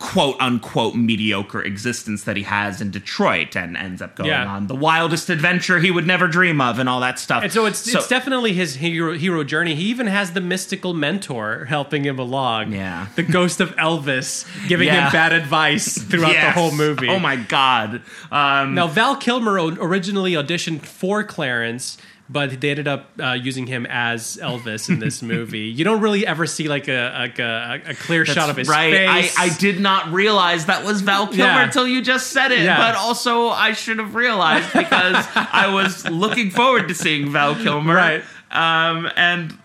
quote unquote mediocre existence that he has in Detroit and ends up going Yeah. on the wildest adventure he would never dream of and all that stuff. And so it's it's definitely his hero hero journey. He even has the mystical mentor helping him along. Yeah. the ghost of Elvis giving Yeah. him bad advice throughout Yes. the whole movie. Oh my god. Um, Now Val Kilmer originally auditioned for Clarence, but they ended up uh, using him as Elvis in this movie. You don't really ever see like a like a, a clear that's shot of his right. face. I, I did not realize that was Val Kilmer Yeah. until you just said it. Yeah. But also, I should have realized because I was looking forward to seeing Val Kilmer. Right. Um, and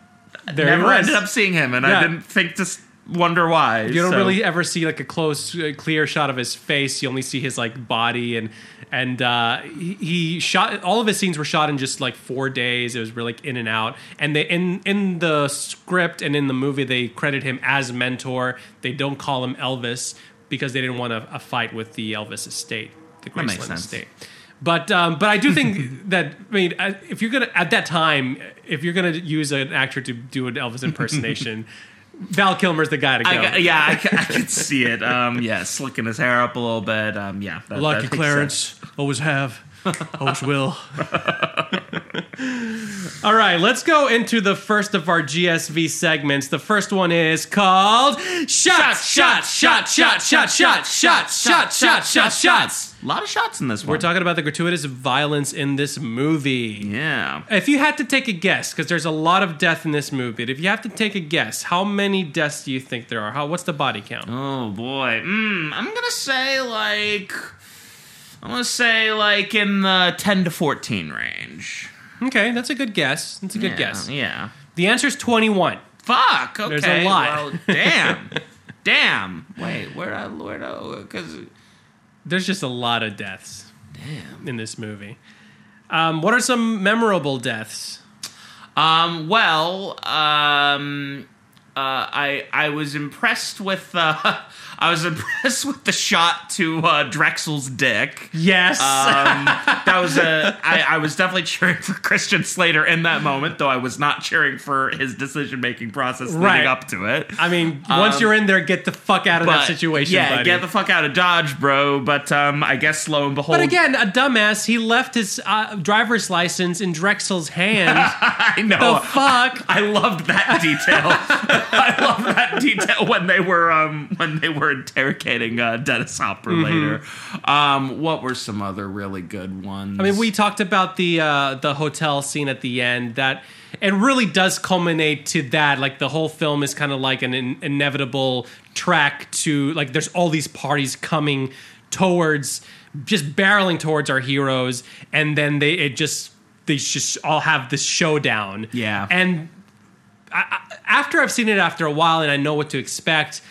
There never ended up seeing him, and Yeah. I didn't think to wonder why. You don't so- really ever see like a close, uh, clear shot of his face. You only see his like body and and uh, he, he shot all of his scenes were shot in just like four days. It was really like in and out. And they in in the script and in the movie they credit him as mentor. They don't call him Elvis because they didn't want a, a fight with the Elvis estate, the That makes Graceland sense. estate. But um, but I do think that I mean if you're gonna at that time if you're gonna use an actor to do an Elvis impersonation. Val Kilmer's the guy to go. I, got- yeah, I, could see it. Um, yeah, slicking his hair up a little bit. Um, yeah, that, Lucky that makes Clarence. Always have. Always will. All right, let's go into the first of our GSV segments. The first one is called Shot, Shot, Shot, Shot, Shot, Shot, Shot, Shots, Shot, Shot, Shots. A lot of shots in this one. We're talking about the gratuitous violence in this movie. Yeah. If you had to take a guess, because there's a lot of death in this movie, but if you have to take a guess, how many deaths do you think there are? How? What's the body count? Oh boy. Mm, I'm gonna say like. I'm gonna say like in the 10 to 14 range. Okay, that's a good guess. That's a good yeah, guess. Yeah. The answer is 21. Fuck. Okay. There's a lot. Well, damn. damn. Wait. Where I where because There's just a lot of deaths Damn. in this movie. Um, what are some memorable deaths? Um, well, um, uh, I I was impressed with uh, I was impressed with the shot to uh, Drexl's dick. Yes. Um, that was a. I, I was definitely cheering for Christian Slater in that moment, though I was not cheering for his decision making process leading Right. up to it. I mean, once um, you're in there, get the fuck out of that situation, yeah, buddy. get the fuck out of Dodge, bro. But um, I guess lo and behold, but again, a dumbass. He left his uh, driver's license in Drexl's hand. I know. the fuck? I loved that detail. I loved that detail when they were um when they were interrogating uh, Dennis Hopper later. Um, what were some other really good ones? I mean, we talked about the uh, the hotel scene at the end. That it really does culminate to that. Like the whole film is kind of like an in- inevitable track to like. There's all these parties coming towards, just barreling towards our heroes, and then they it just they just all have this showdown. Yeah. and I, after I've seen it after a while and I know what to expect.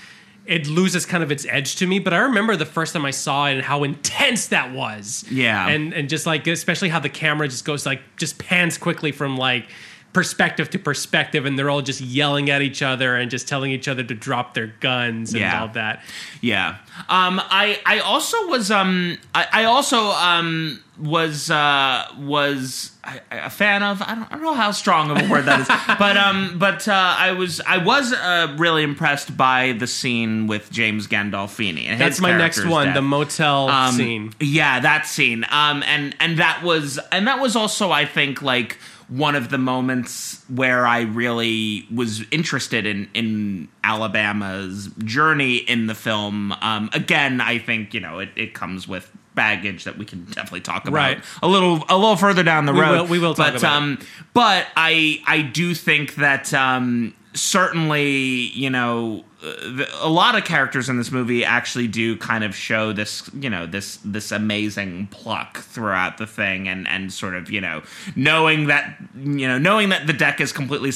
It loses kind of its edge to me, but I remember the first time I saw it and how intense that was Yeah. and and just like especially how the camera just goes like just pans quickly from like perspective to perspective and they're all just yelling at each other and just telling each other to drop their guns and Yeah. all that Yeah. Um I I also was um I, I also um was uh was I- a fan of I don't, I don't know how strong of a word that is but um but uh I was I was uh really impressed by the scene with James Gandolfini and that's my next one death. the motel Um, scene Yeah, that scene. Um, and and that was and that was also, I think, like one of the moments where I really was interested in in Alabama's journey in the film. Um, again, I think you know it, it comes with baggage that we can definitely talk about Right. a little a little further down the We road. will- we will talk but, about um, but I I do think that um, certainly you know a lot of characters in this movie actually do kind of show this you know this this amazing pluck throughout the thing and and sort of you know knowing that you know knowing that the deck is completely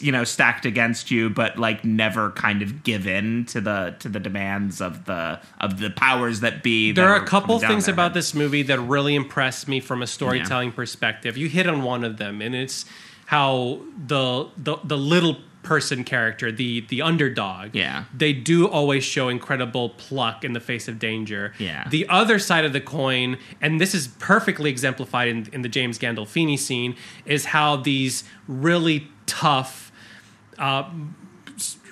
you know stacked against you but like never kind of give in to the to the demands of the of the powers that be there that are a couple things about this movie that really impressed me from a storytelling perspective. You hit on one of them, and it's how the the, the little person character, the the underdog, Yeah. they do always show incredible pluck in the face of danger. Yeah. The other side of the coin, and this is perfectly exemplified in, in the James Gandolfini scene, is how these really tough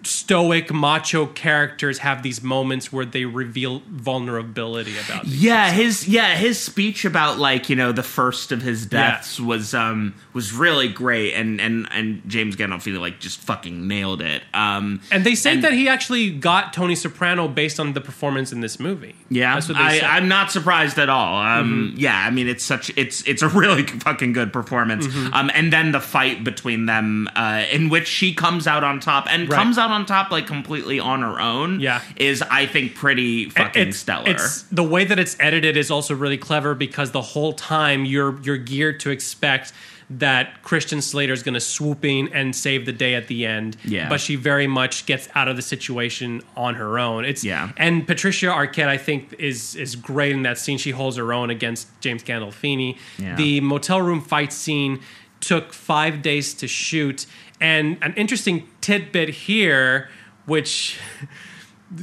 stoic macho characters have these moments where they reveal vulnerability about Yeah, his yeah his speech about like you know the first of his deaths was um was really great, and and and James Gandolfini like just fucking nailed it. Um, and they say And- that he actually got Tony Soprano based on the performance in this movie. yeah, that's what they I. I'm not surprised at all. Um, yeah, I mean it's such it's it's a really fucking good performance. Um, and then the fight between them, uh, in which she comes out on top and Right. comes out on top like completely on her own. Yeah. is I think pretty fucking it's, stellar. It's the way that it's edited is also really clever because the whole time you're you're geared to expect that Christian Slater is going to swoop in and save the day at the end. Yeah. but she very much gets out of the situation on her own. It's Yeah. and Patricia Arquette I think is is great in that scene. She holds her own against James Gandolfini. Yeah. The motel room fight scene took five days to shoot, and an interesting tidbit here, which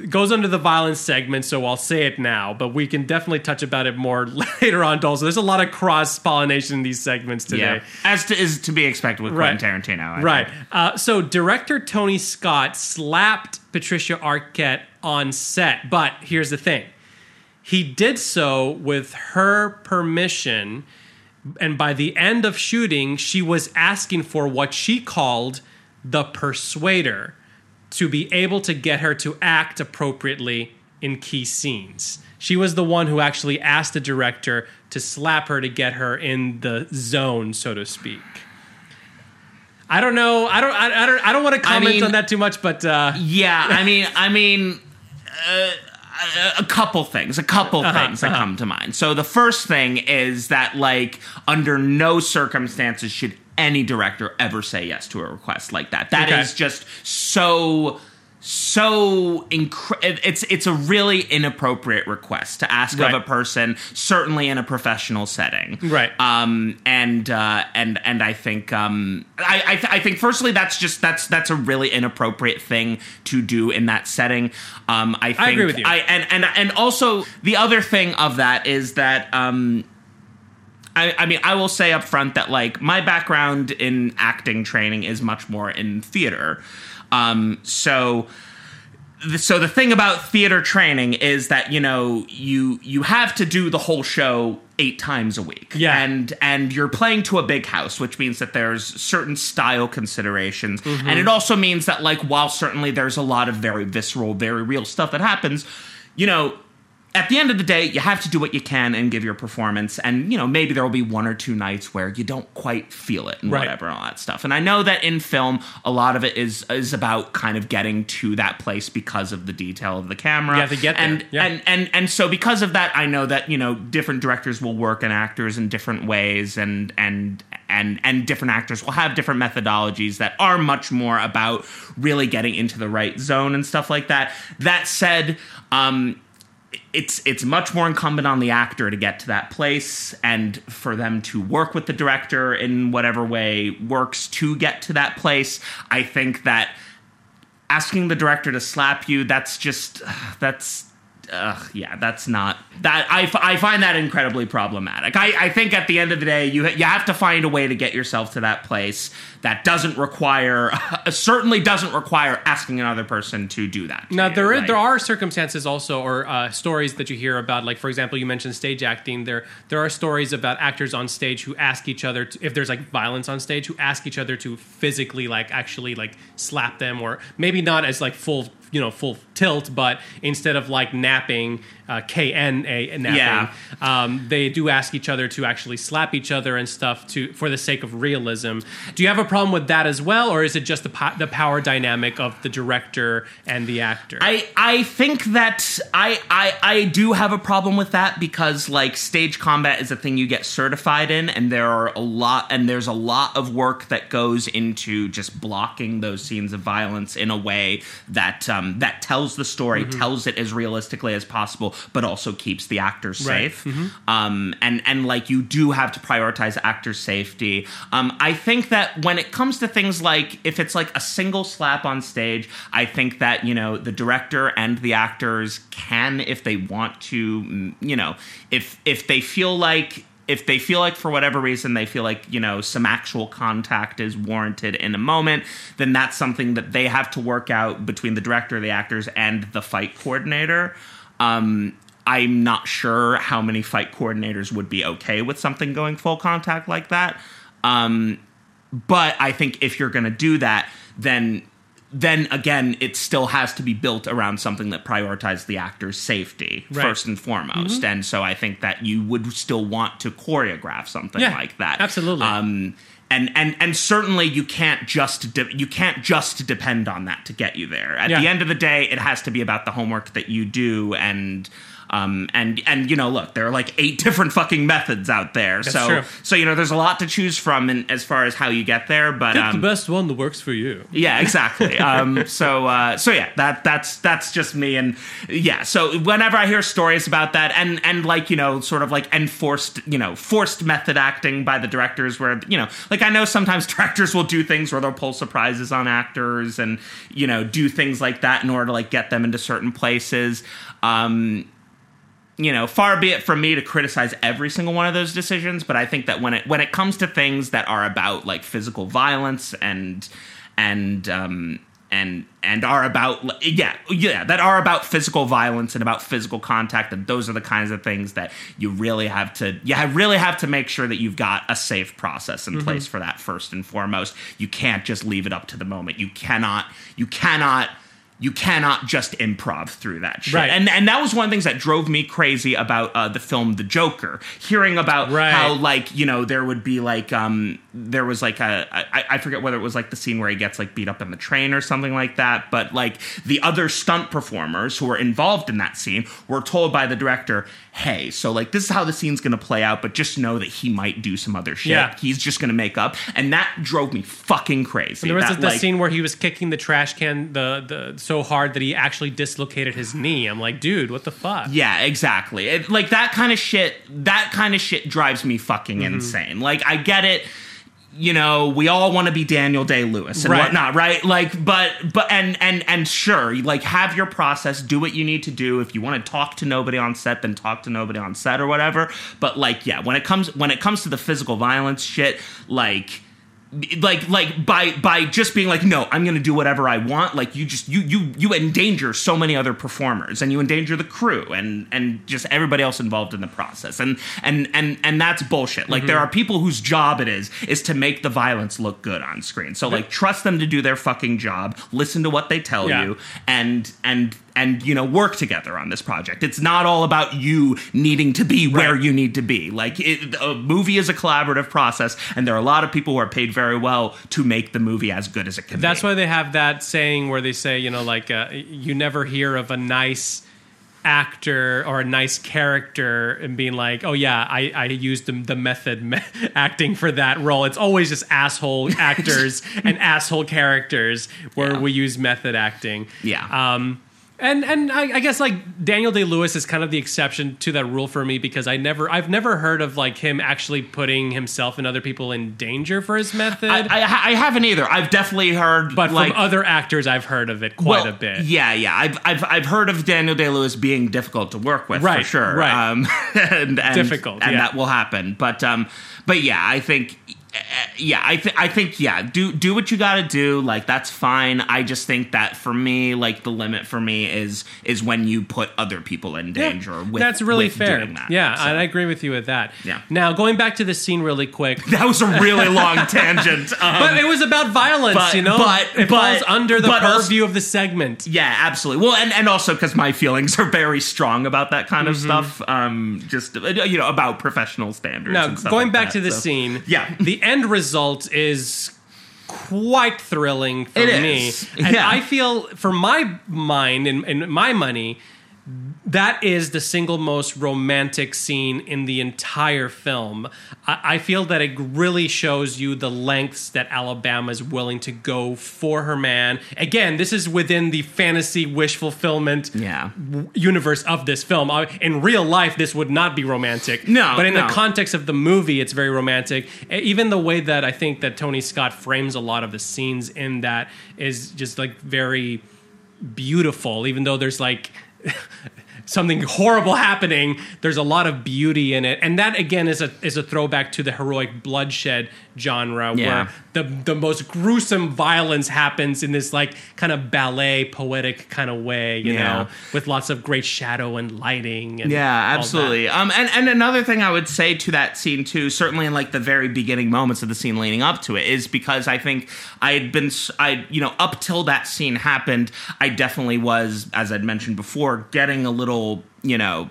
goes under the violence segment, so I'll say it now, but we can definitely touch about it more later on. Also, there's a lot of cross pollination in these segments today. yeah, as to, is to be expected with Right. Quentin Tarantino. I Right. Uh, so, director Tony Scott slapped Patricia Arquette on set, but here's the thing he did so with her permission. And by the end of shooting, she was asking for what she called the persuader to be able to get her to act appropriately in key scenes. She was the one who actually asked the director to slap her to get her in the zone, so to speak. I don't know. I don't. I, I don't. I don't want to comment mean- on that too much, but uh, Yeah, I mean, I mean, uh, a- a couple things, a couple Uh-huh, things that uh-huh. come to mind. So the first thing is that, like, under no circumstances should any director ever say yes to a request like that. That is Okay. just so so incre- it's it's a really inappropriate request to ask Right. of a person certainly in a professional setting Right. um and uh and and i think um i I, th- I think firstly that's just that's that's a really inappropriate thing to do in that setting um i think agree with you. i and and and also the other thing of that is that um I, I mean, I will say up front that like my background in acting training is much more in theater. Um, so, so the thing about theater training is that you know you you have to do the whole show eight times a week. Yeah. and and you're playing to a big house, which means that there's certain style considerations, Mm-hmm. and it also means that like while certainly there's a lot of very visceral, very real stuff that happens, you know at the end of the day, you have to do what you can and give your performance. And, you know, maybe there will be one or two nights where you don't quite feel it and Right. whatever and all that stuff. And I know that in film, a lot of it is is about kind of getting to that place because of the detail of the camera. Have to get there, And, yeah. and, and, and so because of that, I know that, you know, different directors will work and actors in different ways and, and, and and different actors will have different methodologies that are much more about really getting into the right zone and stuff like that. That said, um, it's it's much more incumbent on the actor to get to that place and for them to work with the director in whatever way works to get to that place. I think that asking the director to slap you that's just that's uh, yeah that's not that I, I find that incredibly problematic I, I think at the end of the day you you have to find a way to get yourself to that place that doesn't require certainly doesn't require asking another person to do that Now you, there right? there are circumstances also or uh, stories that you hear about like for example you mentioned stage acting there there are stories about actors on stage who ask each other to, if there's like violence on stage who ask each other to physically like actually like slap them or maybe not as like full you know full tilt but instead of like napping uh, K-N-A napping Yeah. um, they do ask each other to actually slap each other and stuff to for the sake of realism do you have a problem with that as well or is it just the, po- the power dynamic of the director and the actor I I think that I, I I do have a problem with that because like stage combat is a thing you get certified in and there are a lot and there's a lot of work that goes into just blocking those scenes of violence in a way that um, that tells the story, tells it as realistically as possible, but also keeps the actors Right. safe. Um, and and like you do have to prioritize actor safety. Um, I think that when it comes to things like if it's like a single slap on stage, I think that you know the director and the actors can, if they want to, you know, if if they feel like if they feel like for whatever reason they feel like you know some actual contact is warranted in a moment then that's something that they have to work out between the director the actors and the fight coordinator. Um, i'm not sure how many fight coordinators would be okay with something going full contact like that. Um, but i think if you're going to do that then then again it still has to be built around something that prioritizes the actor's safety Right. first and foremost and so i think that you would still want to choreograph something Yeah, like that absolutely. um, and and and certainly you can't just de- you can't just depend on that to get you there at Yeah. the end of the day it has to be about the homework that you do and um, and and you know, look, there are like eight different fucking methods out there. so true. so you know, there's a lot to choose from in, as far as how you get there. But um, the best one that works for you. yeah, exactly. um, so uh, so yeah, that that's that's just me, and yeah. So whenever I hear stories about that, and and like you know, sort of like enforced, you know, forced method acting by the directors, where you know, like I know sometimes directors will do things where they'll pull surprises on actors, and you know, do things like that in order to like get them into certain places. Um, you know, far be it from me to criticize every single one of those decisions, but I think that when it when it comes to things that are about like physical violence and and um and and are about yeah yeah that are about physical violence and about physical contact and those are the kinds of things that you really have to you have- really have to make sure that you've got a safe process in place for that first and foremost. You can't just leave it up to the moment. You cannot you cannot you cannot just improv through that shit. Right. And and that was one of the things that drove me crazy about uh, the film The Joker. Hearing about Right. how like you know there would be like um there was like a I, I forget whether it was like the scene where he gets like beat up in the train or something like that. But like the other stunt performers who were involved in that scene were told by the director, hey, so like this is how the scene's gonna play out, but just know that he might do some other shit. Yeah. He's just gonna make up, and that drove me fucking crazy. There was That, the like- scene where he was kicking the trash can, the the so hard that he actually dislocated his knee. I'm like, dude, what the fuck? Yeah, exactly. It, like that kind of shit. That kind of shit drives me fucking Mm-hmm. insane. Like I get it. You know, we all want to be Daniel Day Lewis and Right. whatnot, right? Like, but but and and and sure, like have your process, do what you need to do. If you want to talk to nobody on set, then talk to nobody on set or whatever. But like, yeah, when it comes when it comes to the physical violence shit, like like like by by just being like no i'm gonna do whatever i want like you just you you you endanger so many other performers and you endanger the crew and and just everybody else involved in the process and and and and that's bullshit like Mm-hmm. there are people whose job it is is to make the violence look good on screen so like trust them to do their fucking job listen to what they tell Yeah. you and and and you know work together on this project it's not all about you needing to be where Right. you need to be like it, a movie is a collaborative process and there are a lot of people who are paid very well to make the movie as good as it can be. That's be why they have that saying where they say, you know, like uh, you never hear of a nice actor or a nice character and being like, oh yeah, I, I used the, the method me- acting for that role. It's always just asshole actors and asshole characters where Yeah. we use method acting. Yeah. Um, and and I, I guess like Daniel Day Lewis is kind of the exception to that rule for me because I never I've never heard of like him actually putting himself and other people in danger for his method. I, I, I haven't either. I've definitely heard, but like from other actors, I've heard of it quite well, a bit. Yeah, yeah. I've, I've I've heard of Daniel Day Lewis being difficult to work with for sure. right. Um, and, and Difficult, and yeah. that will happen. But um, but yeah, I think. Uh, Yeah, I think I think yeah. Do do what you got to do. Like that's fine. I just think that for me, like the limit for me is is when you put other people in Yeah, danger. With, That's really with fair. that. Yeah, So, and I agree with you with that. Yeah. Now going back to the scene really quick. that was a really long tangent. Um, But it was about violence, but- you know. but- it but- falls under the also- purview of the segment. Yeah, absolutely. Well, and, and also because my feelings are very strong about that kind Mm-hmm. of stuff. Um, just uh, you know about professional standards. Now and stuff going like back that, to the so. scene. Yeah. the end result is quite thrilling for It me. is. And Yeah. I feel, for my mind and, and my money, that is the single most romantic scene in the entire film. I, I feel that it really shows you the lengths that Alabama is willing to go for her man. Again, this is within the fantasy wish fulfillment Yeah. universe of this film. Uh, In real life, this would not be romantic. No, but in no. the context of the movie, it's very romantic. Even the way that I think that Tony Scott frames a lot of the scenes in that is just like very beautiful. Even though there's like something horrible happening, there's a lot of beauty in it, and that again is a is a throwback to the heroic bloodshed genre, Yeah. where the the most gruesome violence happens in this like kind of ballet poetic kind of way, you Yeah. know, with lots of great shadow and lighting. And Yeah, absolutely. Um, and and another thing I would say to that scene too, certainly in like the very beginning moments of the scene leading up to it, is because I think I had been, I you know, up till that scene happened, I definitely was, as I'd mentioned before, getting a little, you know.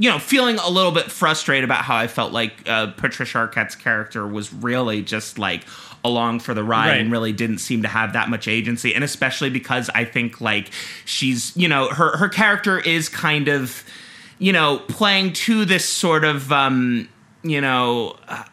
You know, feeling a little bit frustrated about how I felt like uh, Patricia Arquette's character was really just like along for the ride Right. and really didn't seem to have that much agency, and especially because I think like she's, you know, her her character is kind of you know, playing to this sort of, um, you know, uh,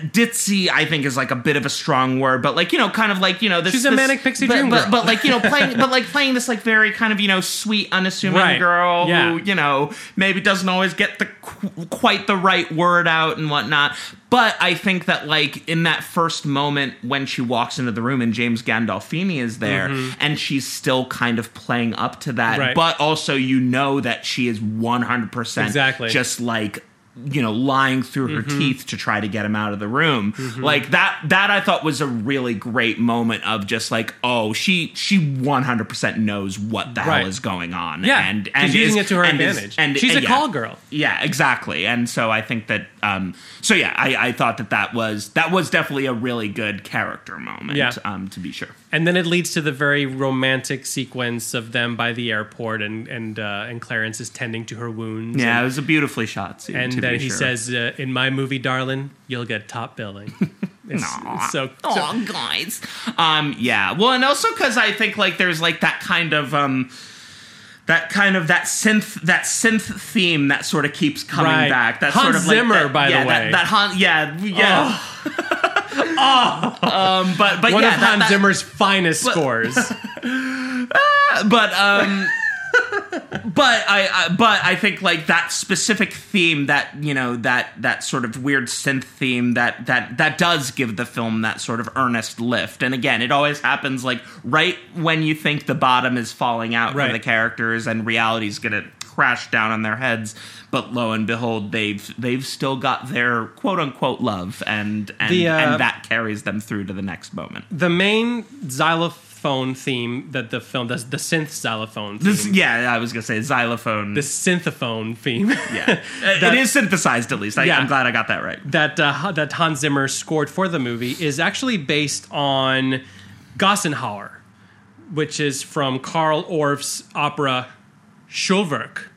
ditzy. I think is like a bit of a strong word, but like you know, kind of like you know, this. She's a this- manic pixie but, dream but, girl. but like you know, playing, but like playing this like very kind of you know sweet, unassuming Right. girl Yeah. who you know maybe doesn't always get the qu- quite the right word out and whatnot. But I think that like in that first moment when she walks into the room and James Gandolfini is there and she's still kind of playing up to that, Mm-hmm. Right. but also you know that she is 100% Exactly. just like you know lying through her Mm-hmm. teeth to try to get him out of the room like that that i thought was a really great moment of just like oh she she 100% knows what the Right. hell is going on Yeah, and she's and using is- it to her and is- advantage. and She's a yeah. call girl. yeah exactly and so i think that um so yeah i i thought that that was that was definitely a really good character moment Yeah. um to be sure And then it leads to the very romantic sequence of them by the airport, and and uh, and Clarence is tending to her wounds. yeah it was a beautifully shot scene and then he sure. says, uh, "In my movie, darling, you'll get top billing." It's, it's so, so oh guys um yeah well and also because i think like there's like that kind of um that kind of that synth that synth theme that sort of keeps coming Right. back that Hans sort of like Zimmer, that- by the way. that, that Han, yeah yeah um but but one yeah of Hans that- Zimmer's finest but- scores. Ah, but um but I, I but I think like that specific theme that you know that that sort of weird synth theme that that that does give the film that sort of earnest lift. And again, it always happens like right when you think the bottom is falling out Right. for the characters and reality's going to crash down on their heads. But lo and behold, they've they've still got their quote unquote love, and and, The, uh, and that carries them through to the next moment. The main xylophone theme that the film does, the synth xylophone theme, This, yeah, I was gonna say xylophone. the synthophone theme. yeah, That- it is synthesized at least. I, Yeah. I'm glad I got that right. that uh, that Hans Zimmer scored for the movie is actually based on Gassenhauer, which is from Carl Orff's opera Schulwerk.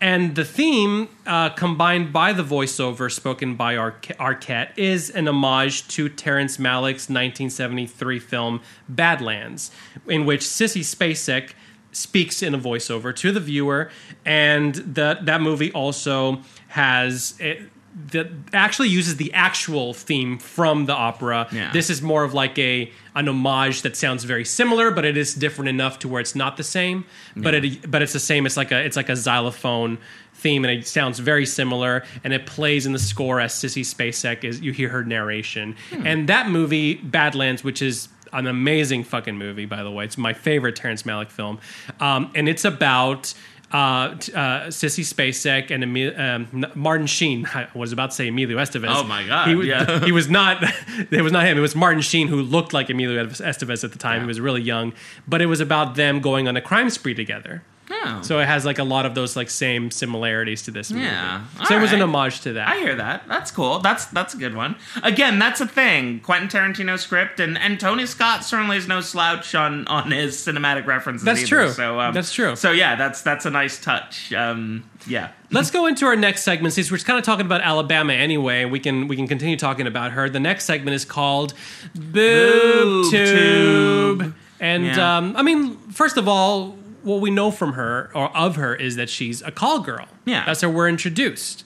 And the theme, uh, combined by the voiceover spoken by Arque- Arquette, is an homage to Terrence Malick's 1973 film Badlands, in which Sissy Spacek speaks in a voiceover to the viewer, and that that movie also has it, that actually uses the actual theme from the opera. Yeah. This is more of like a an homage that sounds very similar, but it is different enough to where it's not the same. But it but it's the same. It's like a it's like a xylophone theme, and it sounds very similar. And it plays in the score as Sissy Spacek is. You hear her narration, and that movie Badlands, which is an amazing fucking movie, by the way. It's my favorite Terrence Malick film, um, and it's about uh, t- uh, Sissy Spacek and um, Martin Sheen. I was about to say Emilio Estevez. Oh my God, He, w- yeah. he was not. It was not him. It was Martin Sheen who looked like Emilio Estevez at the time. He was really young, but it was about them going on a crime spree together. Oh. So it has like a lot of those like same similarities to this movie. Yeah. So it was an homage to that. I hear that. That's cool. That's that's a good one. Again, that's a thing. Quentin Tarantino script and, and Tony Scott certainly is no slouch on on his cinematic references. That's either. true. So um, That's true. So yeah, that's that's a nice touch. Um, yeah. Let's go into our next segment since we're kind of talking about Alabama anyway. We can we can continue talking about her. The next segment is called Boob. Tube. And Yeah. um, I mean, first of all, what we know from her or of her is that she's a call girl. Yeah. that's how we're introduced.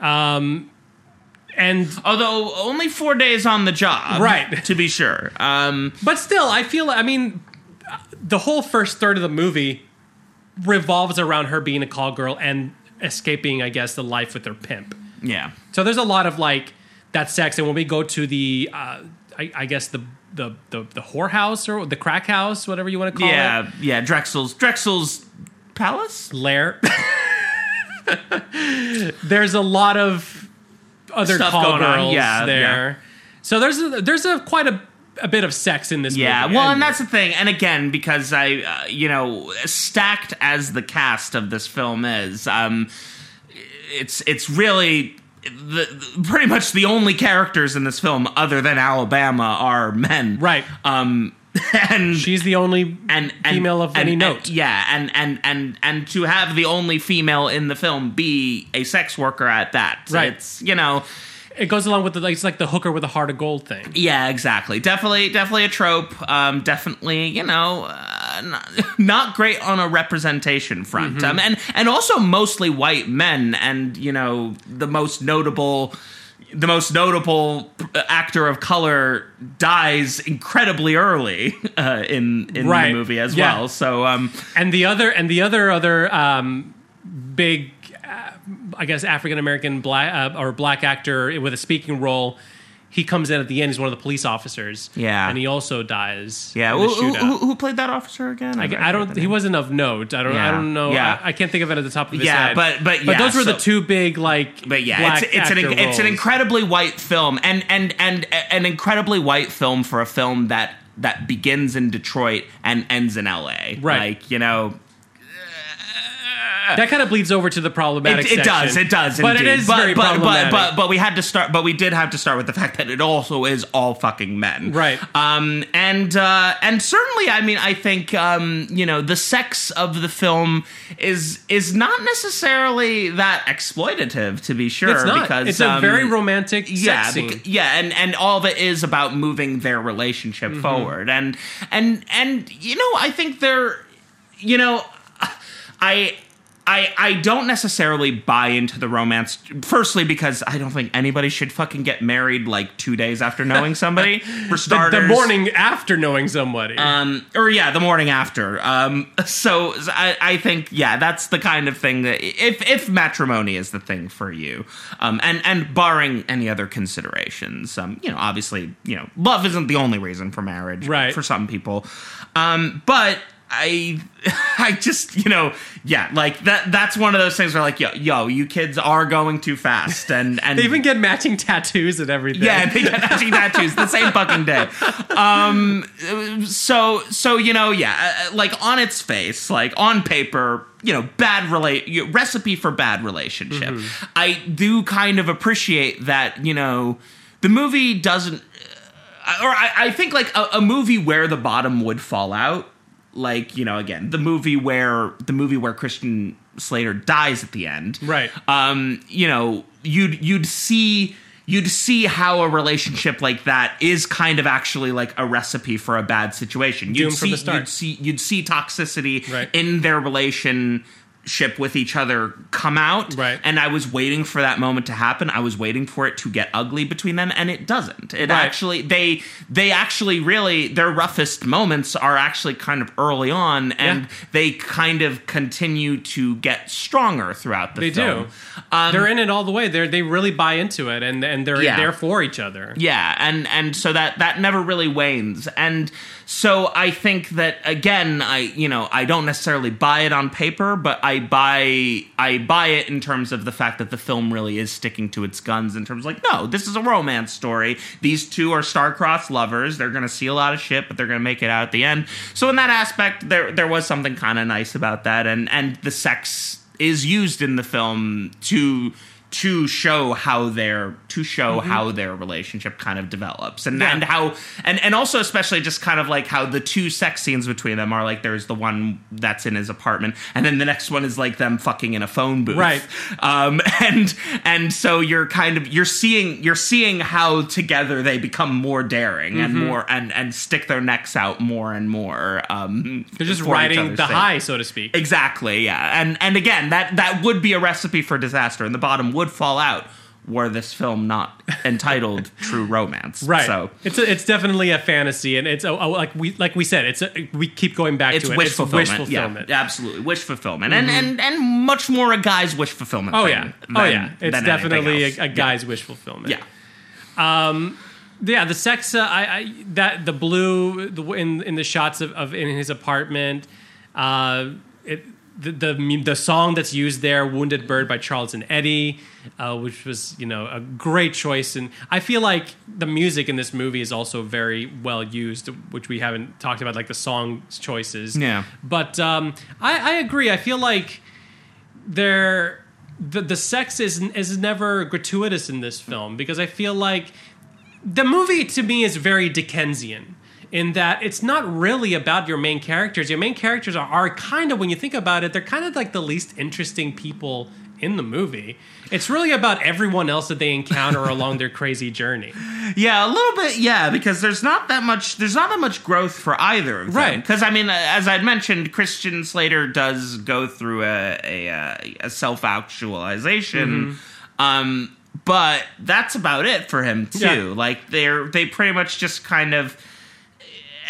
Um, and Although only four days on the job, Right. To be sure. Um, but still, I feel. I mean, the whole first third of the movie revolves around her being a call girl and escaping, I guess, the life with her pimp. yeah. So there's a lot of like that sex, and when we go to the, uh, I, I guess the the the the whorehouse or the crack house, whatever you want to call it. Yeah. Yeah. Drexl's Drexl's palace. lair. there's a lot of other Stuff call going on, girls yeah, there. So there's a, there's a quite a, a bit of sex in this Yeah, movie. well, and that's the thing. And again, because I, uh, you know, stacked as the cast of this film is, um, it's it's really the, pretty much the only characters in this film other than Alabama are men, right. Um, and She's the only and, and female of and- any note. yeah, and and and and to have the only female in the film be a sex worker at that, Right. It's you know. It goes along with the it's like the hooker with a heart of gold thing. Yeah, exactly. Definitely, definitely a trope. Um, definitely, you know, uh, not, not great on a representation front. Mm-hmm. Um, and and also mostly white men. And you know, the most notable, the most notable actor of color dies incredibly early uh, in in Right. the movie as Yeah. well. So, um, and the other and the other other um, big uh, i guess african american black uh, or black actor with a speaking role he comes in at the end he's one of the police officers Yeah. and he also dies yeah, who, who, who- played that officer again? I, I don't. He wasn't of note. I don't. I don't know. Yeah. I, I can't think of it at the top of his Yeah, head. but- but but yeah, those were the two big like. But yeah, it's it's an actor it's an incredibly white film, and and and an incredibly white film for a film that that begins in Detroit and ends in L.A. Right. Like you know, that kind of bleeds over to the problematic. it, it does, it does, But indeed. it is but, very but, but, problematic. but but we had to start, but we did have to start with the fact that it also is all fucking men, Right. Um, and uh, and certainly, I mean, I think um, you know, the sex of the film is is not necessarily that exploitative, to be sure, it's not. because it's a um, very romantic yeah, yeah, and and all of it is about moving their relationship Mm-hmm. forward, and and and you know, I think they're, you know, I I, I don't necessarily buy into the romance. Firstly, because I don't think anybody should fucking get married like two days after knowing somebody. For The, starters, the morning after knowing somebody. um, or yeah, the morning after. Um, so I, I think yeah, that's the kind of thing that if if matrimony is the thing for you, um, and and barring any other considerations, um, you know, obviously, you know, love isn't the only reason for marriage, Right. For some people, um, but. I I just you know yeah like that that's one of those things where like yo yo you kids are going too fast and and they even get matching tattoos and everything. yeah, they get matching tattoos the same fucking day. Um, so so you know, yeah, uh, like on its face, like on paper, you know, bad relate recipe for bad relationship. I do kind of appreciate that. You know, the movie doesn't, uh, or I, I think like a, a movie where the bottom would fall out. Like you know, again, the movie where the movie where Christian Slater dies at the end, Right. um, you know, you'd you'd see you'd see how a relationship like that is kind of actually like a recipe for a bad situation. You'd Doomed from see, the start. You'd see you'd see toxicity Right. in their relationship with each other come out. Right. And I was waiting for that moment to happen. I was waiting for it to get ugly between them, and it doesn't. It Right. actually they they actually really their roughest moments are actually kind of early on, and Yeah. they kind of continue to get stronger throughout the They film. do. Um, They're in it all the way. They they really buy into it, and and they're Yeah. there for each other. Yeah, and and so that that never really wanes. And so I think that again, I you know, I don't necessarily buy it on paper, but I buy I buy it in terms of the fact that the film really is sticking to its guns in terms of like, no, this is a romance story. These two are star-crossed lovers. They're going to see a lot of shit, but they're going to make it out at the end. So in that aspect, there there was something kind of nice about that and and the sex is used in the film to to show how their to show how their relationship kind of develops and Yeah. and how and and also especially just kind of like how the two sex scenes between them are like there's the one that's in his apartment and then the next one is like them fucking in a phone booth Right. um and and so you're kind of you're seeing you're seeing how together they become more daring and Mm-hmm. more and and stick their necks out more and more um They're just riding the sake. high, so to speak. Exactly, yeah. And and again, that that would be a recipe for disaster, and the bottom would fall out were this film not entitled True Romance. Right. So it's a, it's definitely a fantasy, and it's a, a- like we like we said, it's a, we keep going back it's to it. wish it's fulfillment. wish fulfillment. Yeah, absolutely. Wish fulfillment. And, and and much more a guy's wish fulfillment. Oh yeah, than- oh yeah. It's definitely a, guy's wish fulfillment. Yeah. Um, yeah. The sex, uh, I, I that the blue the, in in the shots of, of in his apartment, uh, it. The, the the song that's used there, "Wounded Bird" by Charles and Eddie, uh, which was you know a great choice, and I feel like the music in this movie is also very well used, which we haven't talked about, like the song choices. Yeah. but um, I, I agree. I feel like there the the sex is is never gratuitous in this film because I feel like the movie to me is very Dickensian in that it's not really about your main characters. Your main characters are, are kind of when you think about it, they're kind of like the least interesting people in the movie. It's really about everyone else that they encounter along their crazy journey. Yeah, a little bit. Yeah, because there's not that much. There's not that much growth for either of them. Right. Because I mean, as I'd mentioned, Christian Slater does go through a a, a self actualization. Um, but that's about it for him too. Yeah. Like they're they pretty much just kind of.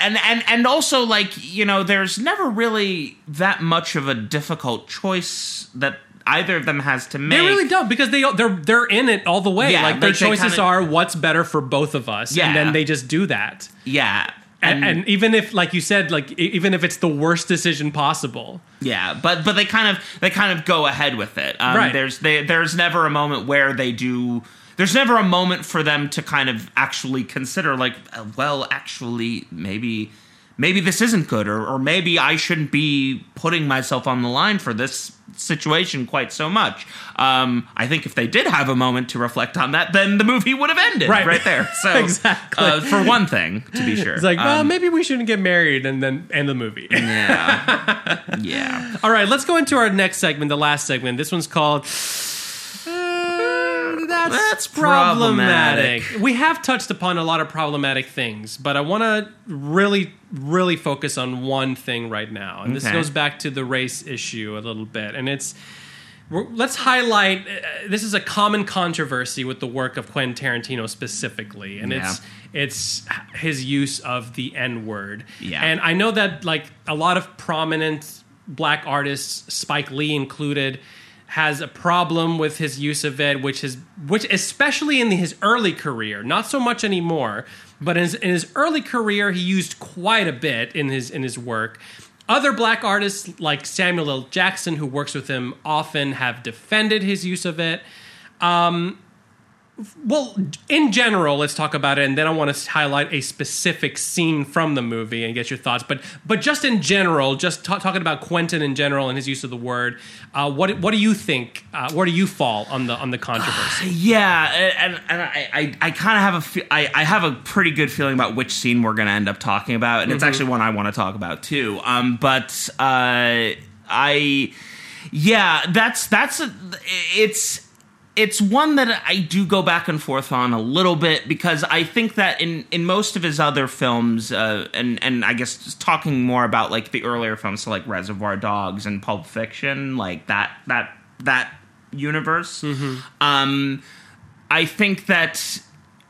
And, and and also like you know there's never really that much of a difficult choice that either of them has to make They really don't because they they're they're in it all the way. Yeah, like their like choices kinda- are what's better for both of us, Yeah. and then they just do that. yeah And, and even if, like you said, like even if it's the worst decision possible, Yeah, but but they kind of they kind of go ahead with it. Um, Right. There's they, there's never a moment where they do. There's never a moment for them to kind of actually consider like, uh, well, actually, maybe maybe this isn't good, or or maybe I shouldn't be putting myself on the line for this situation quite so much. Um, I think if they did have a moment to reflect on that, then the movie would have ended Right. right, there. So Exactly. uh, for one thing, to be sure, it's like, well, Um, maybe we shouldn't get married, and then end the movie. yeah, yeah. All right, let's go into our next segment, the last segment. This one's called. That's, That's problematic. problematic. We have touched upon a lot of problematic things, but I want to really, really focus on one thing right now, and this Okay. goes back to the race issue a little bit, and it's. Let's highlight. Uh, this is a common controversy with the work of Quentin Tarantino specifically, and it's it's his use of the N word. Yeah. and I know that like a lot of prominent black artists, Spike Lee included, has a problem with his use of it, which is which especially in his early career, not so much anymore, but in his, in his early career, he used quite a bit in his in his work. Other black artists like Samuel L. Jackson, who works with him, often have defended his use of it. Um, Well, in general, let's talk about it, and then I want to highlight a specific scene from the movie and get your thoughts. But but just in general, just ta- talking about Quentin in general and his use of the word, uh, what what do you think? Uh, where do you fall on the on the controversy? Yeah, and, and I, I, I kind of have a, fe- I, I have a pretty good feeling about which scene we're going to end up talking about, and it's actually one I want to talk about too. Um, but uh, I, yeah, that's that's a, it's it's one that I do go back and forth on a little bit because I think that in in most of his other films, uh, and and I guess talking more about like the earlier films, so like Reservoir Dogs and Pulp Fiction, like that that that universe. Um, I think that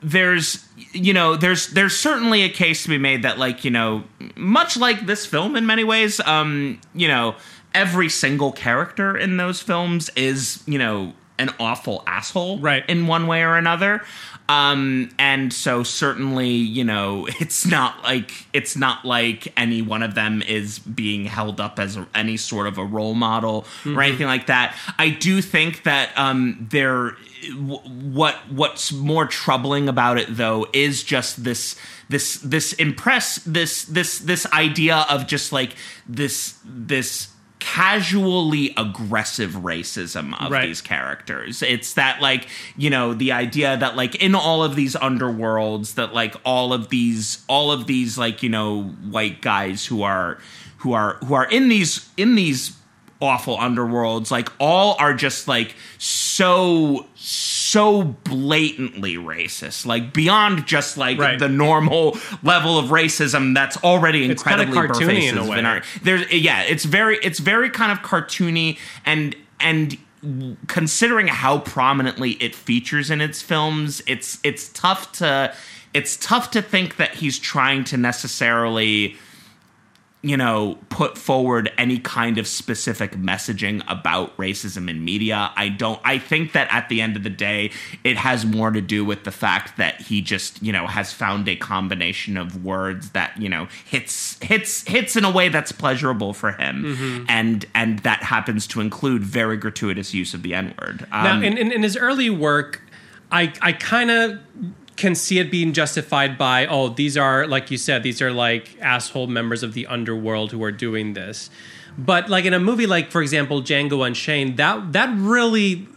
there's you know there's there's certainly a case to be made that like you know much like this film in many ways um you know every single character in those films is you know an awful asshole Right. in one way or another. Um and so certainly you know it's not like it's not like any one of them is being held up as a, any sort of a role model or anything like that. I do think that um there w- what what's more troubling about it though is just this this this impress this this this idea of just like this this casually aggressive racism of Right. these characters it's that like you know the idea that like in all of these underworlds that like all of these all of these like you know white guys who are who are who are in these in these awful underworlds like all are just like so so blatantly racist like beyond just like Right. the normal level of racism that's already incredibly It's kinda incredibly cartoony in a way. there's yeah it's very it's very kind of cartoony and and considering how prominently it features in its films it's it's tough to it's tough to think that he's trying to necessarily you know, put forward any kind of specific messaging about racism in media. I don't I think that at the end of the day it has more to do with the fact that he just, you know, has found a combination of words that, you know, hits hits hits in a way that's pleasurable for him. And and that happens to include very gratuitous use of the N-word. Now, Um, in, in, in his early work, I I kind of can see it being justified by oh these are like you said these are like asshole members of the underworld who are doing this, but like in a movie like for example Django Unchained that that really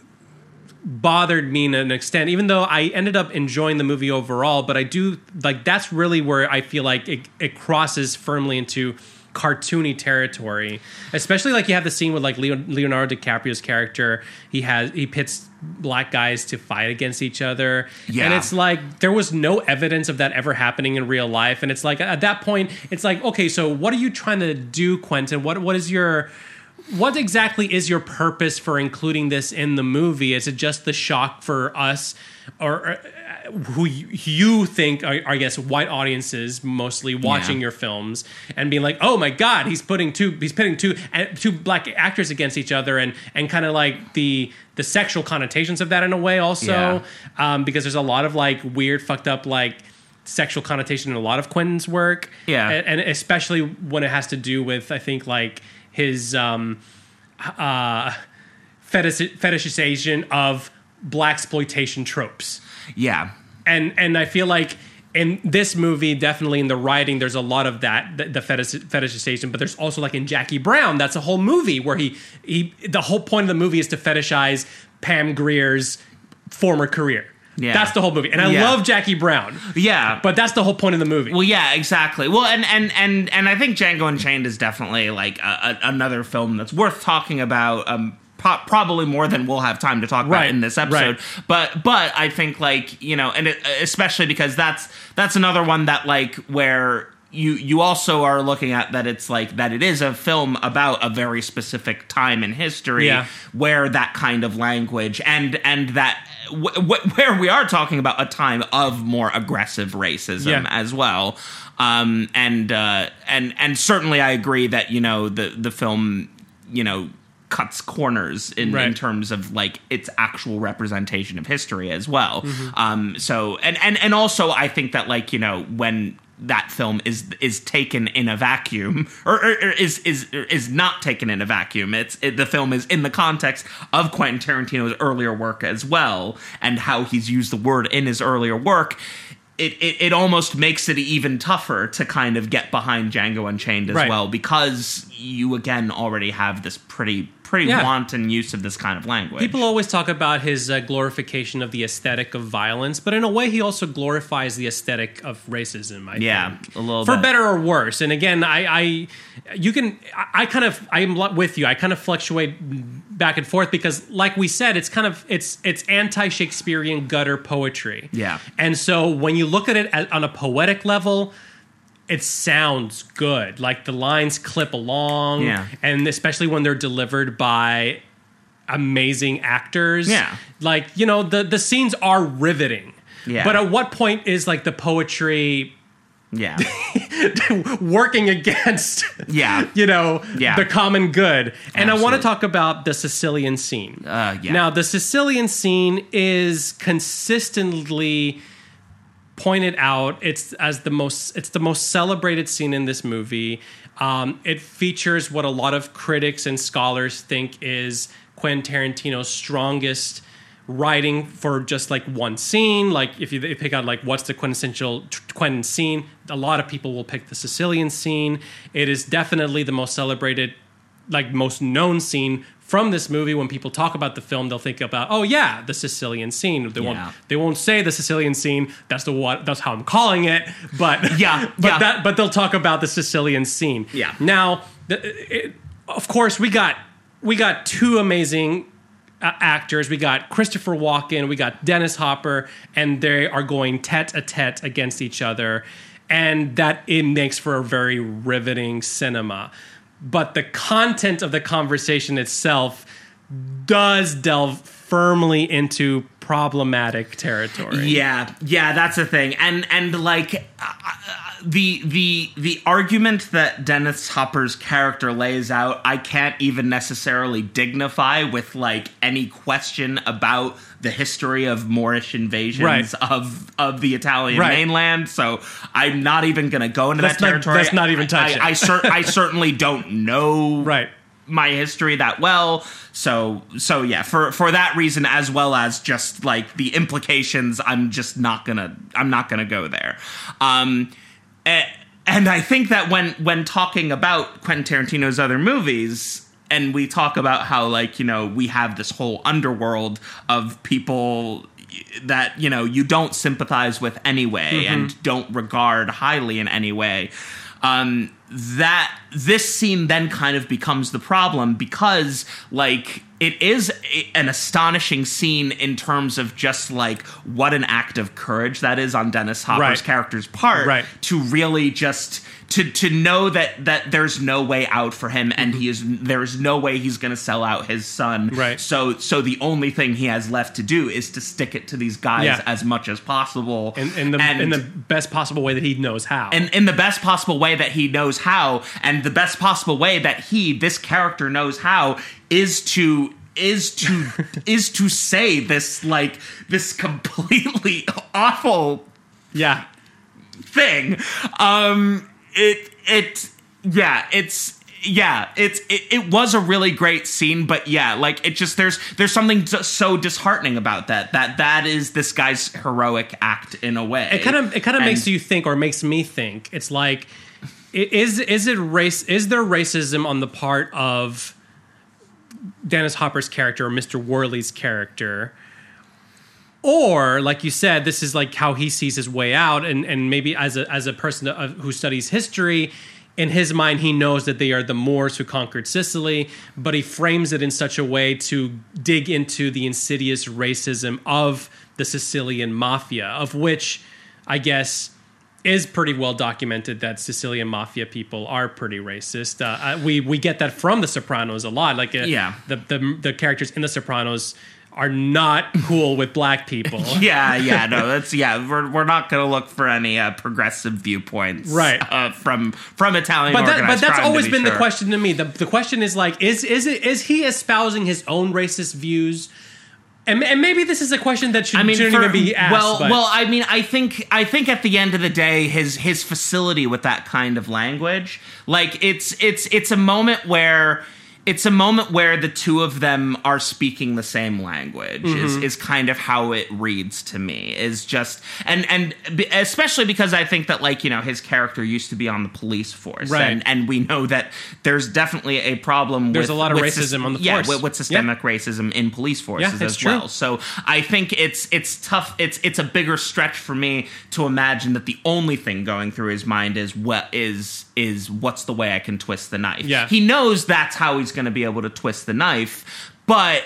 bothered me to an extent even though i ended up enjoying the movie overall but i do like that's really where i feel like it, it crosses firmly into cartoony territory especially like you have the scene with like leonardo dicaprio's character. He has he pits black guys to fight against each other. And it's like there was no evidence of that ever happening in real life. And it's like at that point it's like okay so what are you trying to do quentin? What what is your what exactly is your purpose for including this in the movie? Is it just the shock for us, or who you, think are, I guess, white audiences mostly watching Yeah. your films and being like, "Oh my God, he's putting two, he's pitting two uh, two black actors against each other," and and kind of like the the sexual connotations of that in a way, also, um, because there's a lot of like weird, fucked up like sexual connotation in a lot of Quentin's work. Yeah. and, and especially when it has to do with, I think, like his um, uh, fetish- fetishization of blaxploitation tropes. Yeah. And and I feel like in this movie, definitely in the writing, there's a lot of that, the, the fetish, fetishization. But there's also like in Jackie Brown, that's a whole movie where he he the whole point of the movie is to fetishize Pam Grier's former career. Yeah. That's the whole movie, and I Yeah. love Jackie Brown. Yeah. But that's the whole point of the movie. Well, yeah, exactly. Well, and and and and I think Django Unchained is definitely like a, a, another film that's worth talking about. Um, pro- probably more than we'll have time to talk about in this episode. right. But but I think like you know, and it, especially because that's that's another one that like where you you also are looking at that it's like that it is a film about a very specific time in history Yeah. where that kind of language and and that w- w- where we are talking about a time of more aggressive racism Yeah. as well um and uh and and certainly i agree that you know the the film you know cuts corners in, in terms of like its actual representation of history as well Mm-hmm. um so and and and also i think that like you know when that film is is taken in a vacuum or, or, or is is is not taken in a vacuum it's it, the film is in the context of Quentin Tarantino's earlier work as well and how he's used the word in his earlier work it, it, it almost makes it even tougher to kind of get behind Django Unchained as Right. well because you again already have this pretty pretty Yeah. wanton use of this kind of language. People always talk about his uh, glorification of the aesthetic of violence, but in a way, he also glorifies the aesthetic of racism. I Yeah, think. a little for bit. better or worse. And again, I, I you can, I, I kind of, I'm with you. I kind of fluctuate back and forth because, like we said, it's kind of it's it's anti-Shakespearean gutter poetry. Yeah. and so when you look at it at, on a poetic level. It sounds good. Like the lines clip along. Yeah. And especially when they're delivered by amazing actors. Yeah. Like, you know, the the scenes are riveting. Yeah. But at what point is like the poetry yeah, working against yeah, you know Yeah. the common good? And I want to talk about the Sicilian scene. Uh, yeah. Now, the Sicilian scene is consistently pointed out it's as the most it's the most celebrated scene in this movie. Um, it features what a lot of critics and scholars think is quentin tarantino's strongest writing for just like one scene. Like if you pick out like what's the quintessential quentin scene a lot of people will pick the sicilian scene. It is definitely the most celebrated like most known scene from this movie when people talk about the film they'll think about oh yeah the sicilian scene. They Yeah. won't they won't say the sicilian scene. That's the what that's how i'm calling it. But Yeah, but yeah. that but they'll talk about the sicilian scene. Yeah. now the, it, of course we got we got two amazing uh, actors. We got christopher walken we got dennis hopper and they are going tete-a-tete against each other. And that it makes for a very riveting cinema but the content of the conversation itself does delve firmly into problematic territory. Yeah, yeah, that's the thing, and and like the the the argument that Dennis Hopper's character lays out, I can't even necessarily dignify with like any question about the history of Moorish invasions Right. of of the Italian Right. mainland. So I'm not even going to go into that not- territory. let's not even touch I, it. I, I, cer- I certainly don't know Right. my history that well so so yeah for for that reason as well as just like the implications i'm just not gonna i'm not gonna go there um eh, and i think that when when talking about quentin tarantino's other movies and we talk about how like you know we have this whole underworld of people that you know you don't sympathize with anyway and don't regard highly in any way um that this scene then kind of becomes the problem because like it is a- an astonishing scene in terms of just like what an act of courage that is on Dennis Hopper's Right. character's part Right. to really just to to know that that there's no way out for him and he is there's no way he's going to sell out his son Right. so so the only thing he has left to do is to stick it to these guys Yeah. as much as possible In, in the And- in the best possible way that he knows how. in, in the best possible way that he knows how and the best possible way that he this character knows how is to is to is to say this like this completely awful yeah. thing um it it yeah it's yeah it's it, it was a really great scene but yeah like it just there's there's something so disheartening about that that that is this guy's heroic act in a way It kind of it kind of And- makes you think or makes me think. It's like is is it race is there racism on the part of Dennis Hopper's character or Mr. Worley's character? Or, like you said, this is like how he sees his way out, and, and maybe as a as a person who studies history, in his mind, he knows that they are the Moors who conquered Sicily, but he frames it in such a way to dig into the insidious racism of the Sicilian mafia, of which I guess is pretty well documented that Sicilian mafia people are pretty racist. Uh, uh, we we get that from The Sopranos a lot. Like uh, Yeah. the, the the characters in The Sopranos are not cool with black people. yeah, yeah, no, that's yeah. We're, we're not going to look for any uh, progressive viewpoints, Right. Uh, from from Italian. but that, but that's always be been the question to me. The, the question is like, is is it is he espousing his own racist views? And, and maybe this is a question that should, I mean, shouldn't for- even be asked. well, but- well, I mean, I think, I think at the end of the day, his his facility with that kind of language, like it's it's it's a moment where it's a moment where the two of them are speaking the same language Mm-hmm. is, is kind of how it reads to me is just and and especially because i think that like you know his character used to be on the police force Right. and and we know that there's definitely a problem There's with, a lot of racism on the yeah force. with, with systemic racism in police forces it's as true. well so I think it's it's tough. It's it's a bigger stretch for me to imagine that the only thing going through his mind is what is is what's the way I can twist the knife. Yeah. he knows that's how he's going to be able to twist the knife, but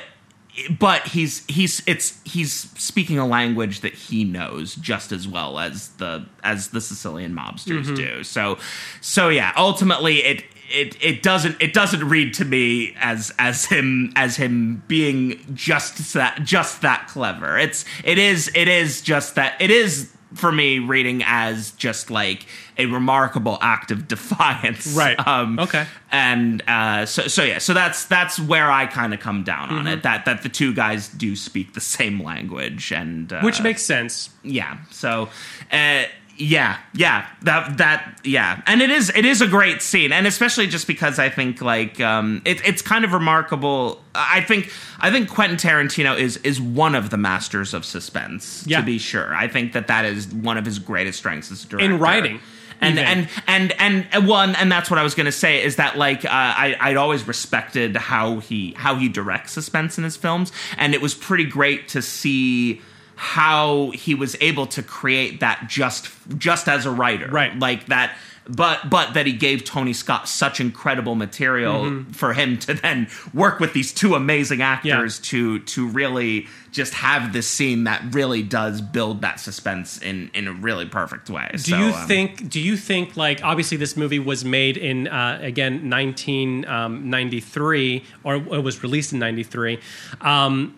but he's he's it's he's speaking a language that he knows just as well as the as the Sicilian mobsters Mm-hmm. do. So so yeah, ultimately it it it doesn't it doesn't read to me as as him as him being just that just that clever. It's it is it is just that it is for me reading as just like a remarkable act of defiance. Right. Um, Okay. And uh, so so yeah, so that's that's where I kind of come down on Mm-hmm. it. That that the two guys do speak the same language, and uh, which makes sense. yeah. So, uh, yeah, yeah, that that yeah, and it is it is a great scene, and especially just because I think like um, it, it's kind of remarkable. I think I think Quentin Tarantino is is one of the masters of suspense. Yeah. To be sure, I think that that is one of his greatest strengths as a director. In writing, And, and and and and one and that's what I was gonna say is that like uh, I I'd always respected how he how he directs suspense in his films and it was pretty great to see how he was able to create that just just as a writer Right. like that but but that he gave Tony Scott such incredible material Mm-hmm. for him to then work with these two amazing actors to to really just have this scene that really does build that suspense in in a really perfect way. Do So, you um, think? Do you think like obviously this movie was made in uh, again 1993 or it was released in 93, um,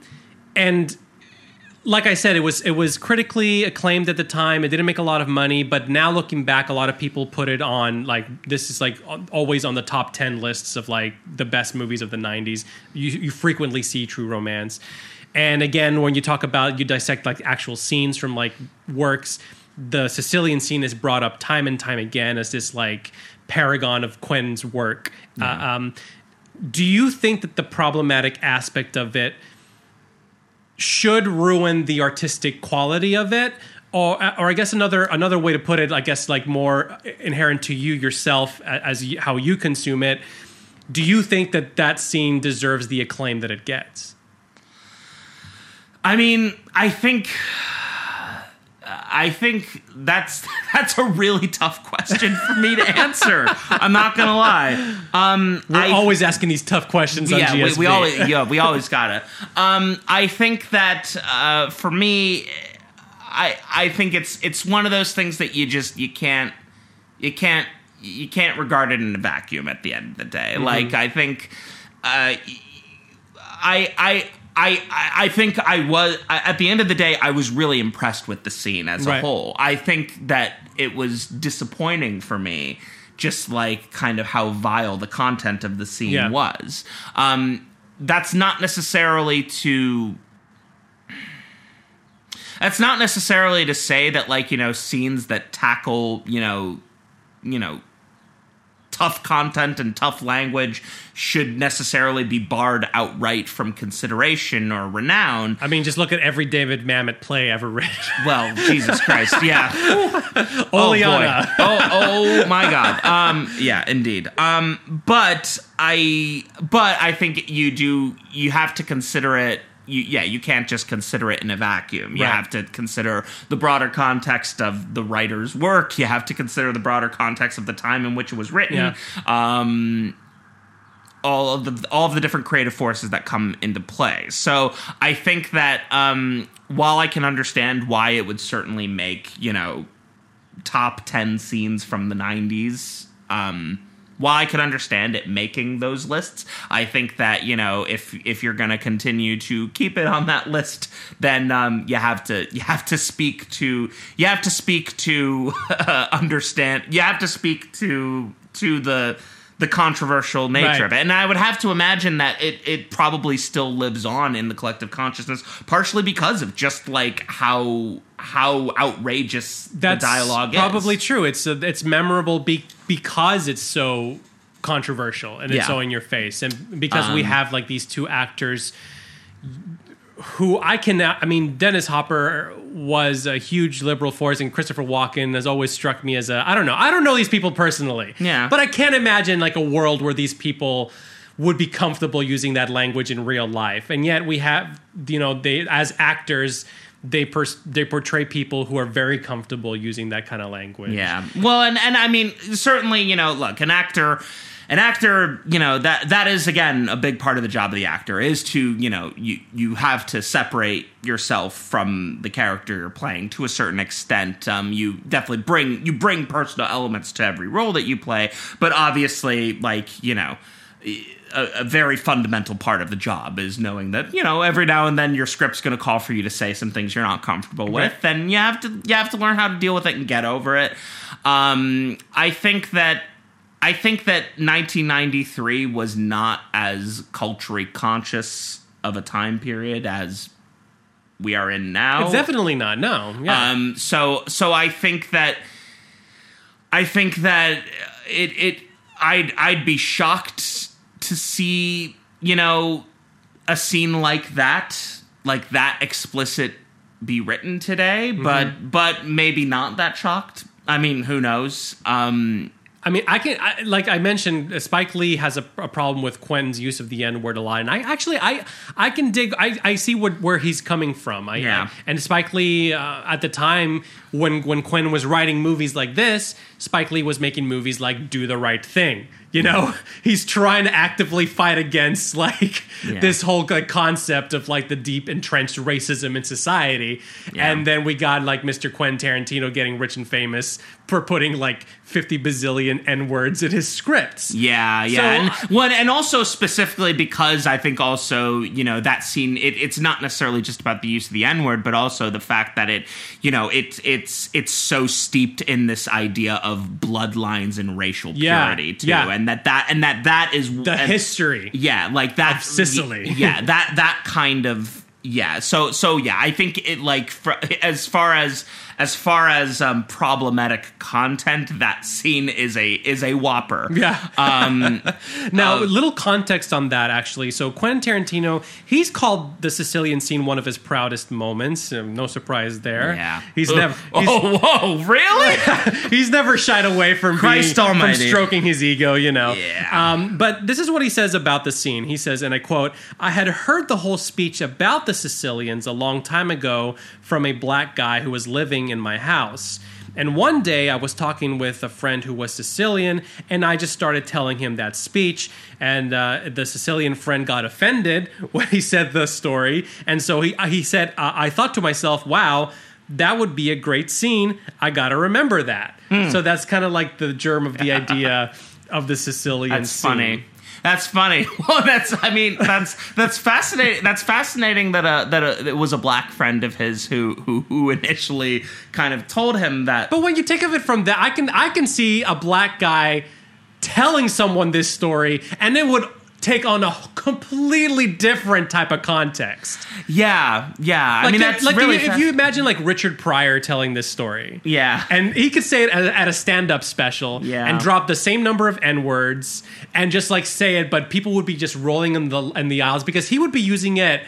and like I said, it was it was critically acclaimed at the time. It didn't make a lot of money, but now looking back, a lot of people put it on like this is like always on the top ten lists of like the best movies of the '90s. You, you frequently see True Romance, and again, when you talk about you dissect like actual scenes from like works, the Sicilian scene is brought up time and time again as this like paragon of Quentin's work. Uh, um, do you think that the problematic aspect of it? Should ruin the artistic quality of it or or I guess another another way to put it I guess like more inherent to you yourself as you, how you consume it do you think that that scene deserves the acclaim that it gets? I mean, I think I think that's that's a really tough question for me to answer. I'm not gonna lie. Um, we're I, always asking these tough questions yeah, we, we always yeah we always gotta. Um, I think that uh, for me, I I think it's it's one of those things that you just you can't you can't you can't regard it in a vacuum at the end of the day. Like I think. Uh, I I. I, I think I was at the end of the day I was really impressed with the scene as Right. a whole. I think that it was disappointing for me, just like kind of how vile the content of the scene Yeah. was. Um, that's not necessarily to. That's not necessarily to say that like you know scenes that tackle you know you know tough content and tough language should necessarily be barred outright from consideration or renown. I mean just look at every David Mamet play ever written Well, Jesus Christ, yeah. Oleanna Oh, oh, oh my God. Um, yeah, indeed. Um, but I, but I think you do. You have to consider it. You yeah you can't just consider it in a vacuum. You Right. have to consider the broader context of the writer's work. You have to consider the broader context of the time in which it was written. Yeah. Um, all of the all of the different creative forces that come into play. So I think that um, while I can understand why it would certainly make you know top ten scenes from the '90s. Um, while I could understand it making those lists, I think that you know if if you're going to continue to keep it on that list, then um, you have to you have to speak to you have to speak to uh, understand you have to speak to to the the controversial nature Right. of it. And I would have to imagine that it it probably still lives on in the collective consciousness, partially because of just like how how outrageous That's the dialogue is. Probably is. true. It's uh, it's memorable be, because it's so controversial and it's Yeah. so in your face, and because we Um, have like these two actors who I can. I mean, Dennis Hopper was a huge liberal force, and Christopher Walken has always struck me as a. I don't know. I don't know these people personally. Yeah. but I can't imagine like a world where these people would be comfortable using that language in real life, and yet we have you know they as actors. They pers- they portray people who are very comfortable using that kind of language. Yeah. Well, and and I mean, certainly, you know, look, an actor, an actor, you know, that that is again a big part of the job of the actor is to, you know, you you have to separate yourself from the character you're playing to a certain extent. Um, you definitely bring you bring personal elements to every role that you play, but obviously, like you know. A, a very fundamental part of the job is knowing that you know every now and then your script's going to call for you to say some things you're not comfortable with, and you have to you have to learn how to deal with it and get over it. Um, I think that I think that 1993 was not as culturally conscious of a time period as we are in now. It's definitely not. No. Yeah. Um, so so I think that I think that it it I'd I'd be shocked to see you know a scene like that like that explicit be written today, but but maybe not that shocked. I mean, who knows? Um, I mean, I can I, like I mentioned, uh, Spike Lee has a, a problem with Quentin's use of the N word a lot, and I actually I I can dig I, I see what where he's coming from. I, Yeah. and Spike Lee uh, at the time when when Quentin was writing movies like this, Spike Lee was making movies like Do the Right Thing. You know, he's trying to actively fight against like Yeah. this whole like concept of like the deep entrenched racism in society. Yeah. And then we got like Mr. Quentin Tarantino getting rich and famous for putting like 50 bazillion N words in his scripts. Yeah, yeah, So- and one, and also specifically because I think also you know that scene. It, it's not necessarily just about the use of the N word, but also the fact that it, you know, it's it's it's so steeped in this idea of bloodlines and racial Yeah, purity too, yeah. And that that and that that is The and- history. yeah, like that Of Sicily. yeah, that that kind of yeah. So so yeah, I think it like for, as far as as far as um, problematic content, that scene is a is a whopper. Yeah. Um, Now, Uh, a little context on that, actually. So, Quentin Tarantino, he's called the Sicilian scene one of his proudest moments. Um, no surprise there. Yeah. He's Ugh. never. He's, oh, whoa, really? he's never shied away from Christ being, from stroking his ego, you know. Yeah. Um, but this is what he says about the scene. He says, and I quote: "I had heard the whole speech about the Sicilians a long time ago from a black guy who was living in my house." And one day I was talking with a friend who was Sicilian, and I just started telling him that speech. And uh, the Sicilian friend got offended when he said the story. And so he, he said, uh, I thought to myself, wow, that would be a great scene. I got to remember that. Hmm. So that's kind of like the germ of the idea of the Sicilian That's scene. funny. That's funny. Well, that's I mean that's that's fascinating. That's fascinating that a that a, it was a black friend of his who who who initially kind of told him that. But when you think of it from that, I can I can see a black guy telling someone this story, and it would take on a completely different type of context. yeah, yeah. I Like, mean if- that's like really if fas- you imagine like Richard Pryor telling this story, yeah. and he could say it at, at a stand-up special Yeah. and drop the same number of n-words and just like say it but people would be just rolling in the in the aisles because he would be using it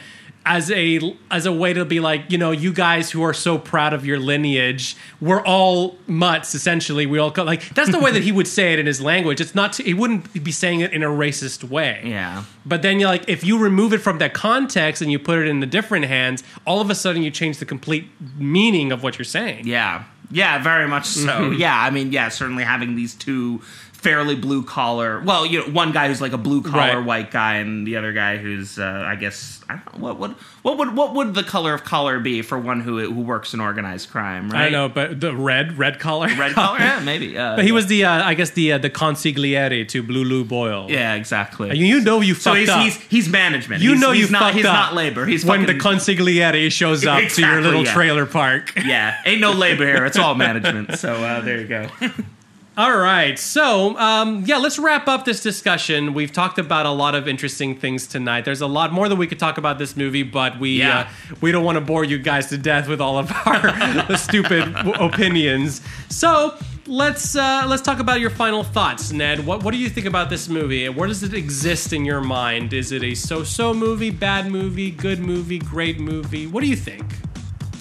as a as a way to be like you know you guys who are so proud of your lineage we're all mutts essentially we all co-, like that's the way that he would say it in his language it's not he wouldn't be saying it in a racist way Yeah. but then you're like if you remove it from that context and you put it in the different hands all of a sudden you change the complete meaning of what you're saying Yeah. Yeah, very much so. Yeah, I mean, yeah, certainly having these two fairly blue collar. Well, you know, one guy who's like a blue collar Right. white guy, and the other guy who's, uh, I guess, I don't know, what would what would what would the color of collar be for one who who works in organized crime? Right? I don't know but the red red collar Red collar, yeah, maybe. Uh, but he was the uh, I guess the uh, the consigliere to Blue Lou Boyle yeah, exactly. you, you know you so fucked he's, up he's he's management. You He's- know he's you not fucked he's up not labor. He's when fucking, the consigliere shows up to your little yeah. trailer park. yeah, ain't no labor here. It's all management. So uh, there you go. All right, so um, yeah, let's wrap up this discussion. We've talked about a lot of interesting things tonight. There's a lot more that we could talk about this movie, but we Yeah. uh, we don't want to bore you guys to death with all of our stupid w- opinions. So let's uh, let's talk about your final thoughts, Ned. What what do you think about this movie? Where does it exist in your mind? Is it a so-so movie, bad movie, good movie, great movie? What do you think?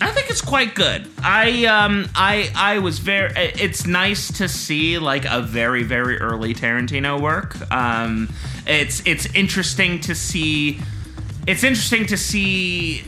I think it's quite good. I um I I was very. It's nice to see like a very very early Tarantino work. Um, it's it's interesting to see. It's interesting to see